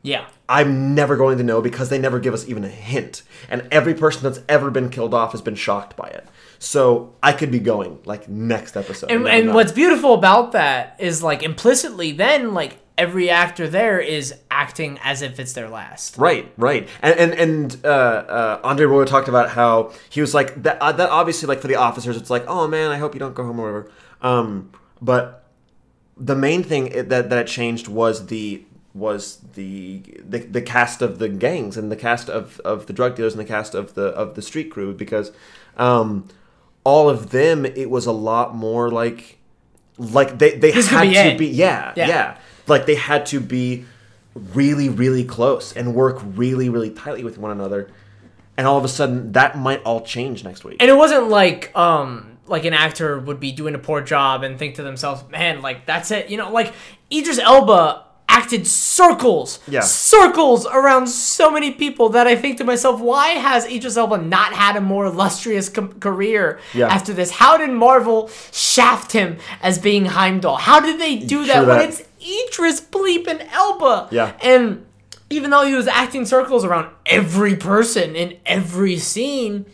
Yeah. I'm never going to know because they never give us even a hint. And every person that's ever been killed off has been shocked by it. So I could be going like next episode. And, and what's beautiful about that is like implicitly then like every actor there is acting as if it's their last. Right, right, and and and uh, uh, Andre Roy talked about how he was like that. Uh, that obviously, like for the officers, it's like, oh man, I hope you don't go home or whatever. Um, but the main thing that that it changed was the was the, the the cast of the gangs and the cast of, of the drug dealers and the cast of the of the street crew because um, all of them it was a lot more like like they they This had be to it. be yeah, Yeah. yeah like they had to be really really close and work really really tightly with one another and all of a sudden that might all change next week And it wasn't like um like an actor would be doing a poor job and think to themselves, "Man, like that's it." You know, like Idris Elba acted circles, Yeah. circles around so many people that I think to myself, "Why has Idris Elba not had a more illustrious com- career Yeah. after this? How did Marvel shaft him as being Heimdall? How did they do that True when that. it's Idris bleeping Elba?" Yeah. and even though he was acting circles around every person in every scene,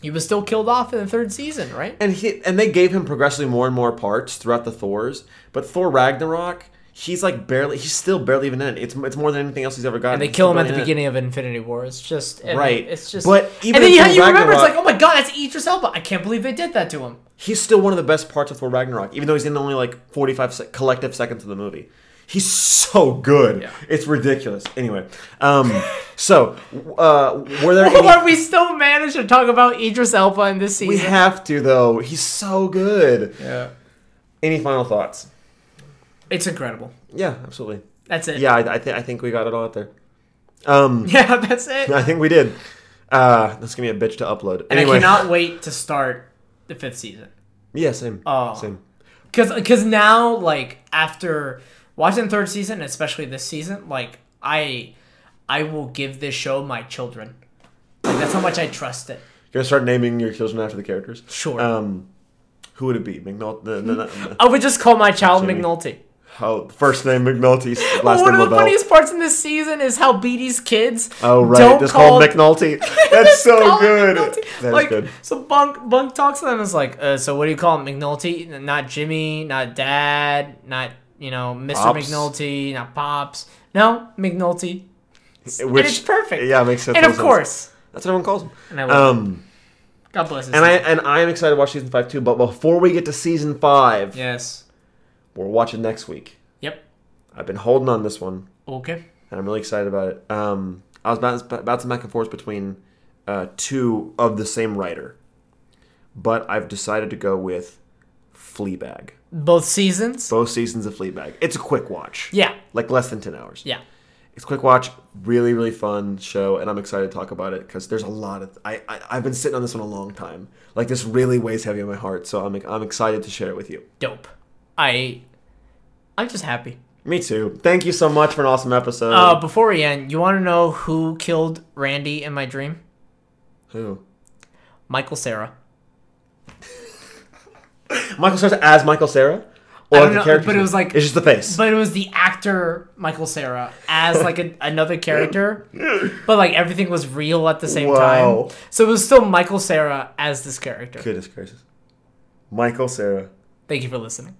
he was still killed off in the third season, right? and he and they gave him progressively more and more parts throughout the Thors but Thor Ragnarok he's like barely he's still barely even in it it's, it's more than anything else he's ever gotten And they kill him at the in it. beginning of Infinity War. It's just I mean, Right. It's just. But even and then you, you remember it's like, oh my god, that's Idris Elba. I can't believe they did that to him. he's still one of the best parts of Thor Ragnarok even though he's in only like 45 sec- collective seconds of the movie he's so good Yeah. it's ridiculous anyway um [LAUGHS] so uh were there [LAUGHS] Well, any we still managed to talk about Idris Elba in this season. we have to though he's so good yeah. any final thoughts It's incredible. yeah absolutely That's it. yeah I, I, th- I think we got it all out there um [LAUGHS] Yeah, that's it. I think we did. Uh, that's gonna be a bitch to upload. And Anyway, I cannot wait to start the fifth season. yeah, same. Oh. Same. Cause, cause now like after watching the third season, especially this season, like I, I will give this show my children. Like that's how much I trust it. You're gonna start naming your children after the characters. Sure. Um, who would it be? McNulty. I would just call my child. McNulty. Oh, first name McNulty, [LAUGHS] last One name of the Lavelle. funniest parts in this season is how Beadie's kids Oh right, don't just call call McNulty. [LAUGHS] That's so good. That's like, good. So Bunk Bunk talks to them is like, uh, so what do you call him? McNulty? Not Jimmy, not Dad, not you know Mr. Pops. McNulty, not Pops. No, McNulty. Which it's perfect. Yeah, it makes sense. And of makes sense. course, that's what everyone calls him. And I love Um, God bless his. and I season. and I am excited to watch season five too. But before we get to season five, yes. We're watching next week. Yep. I've been holding on this one. Okay. and I'm really excited about it. Um, I was about, bouncing back and forth between uh, two of the same writer, but I've decided to go with Fleabag. Both seasons. Both seasons of Fleabag. It's a quick watch, Yeah. like less than ten hours. Yeah. It's a quick watch, really really fun show, and I'm excited to talk about it because there's a lot of I, I I've been sitting on this one a long time. Like this really weighs heavy on my heart, so I'm I'm excited to share it with you. Dope. I. I'm just happy. Me too. Thank you so much for an awesome episode. Uh, before we end, you want to know who killed Randy in my dream? Who? Michael Cera. [LAUGHS] Michael Cera as Michael Cera? Or the know, character's but it was like- it's just the face. But it was the actor Michael Cera as like a, another character, [LAUGHS] but like everything was real at the same Wow. time. So it was still Michael Cera as this character. Goodness gracious. Michael Cera. Thank you for listening.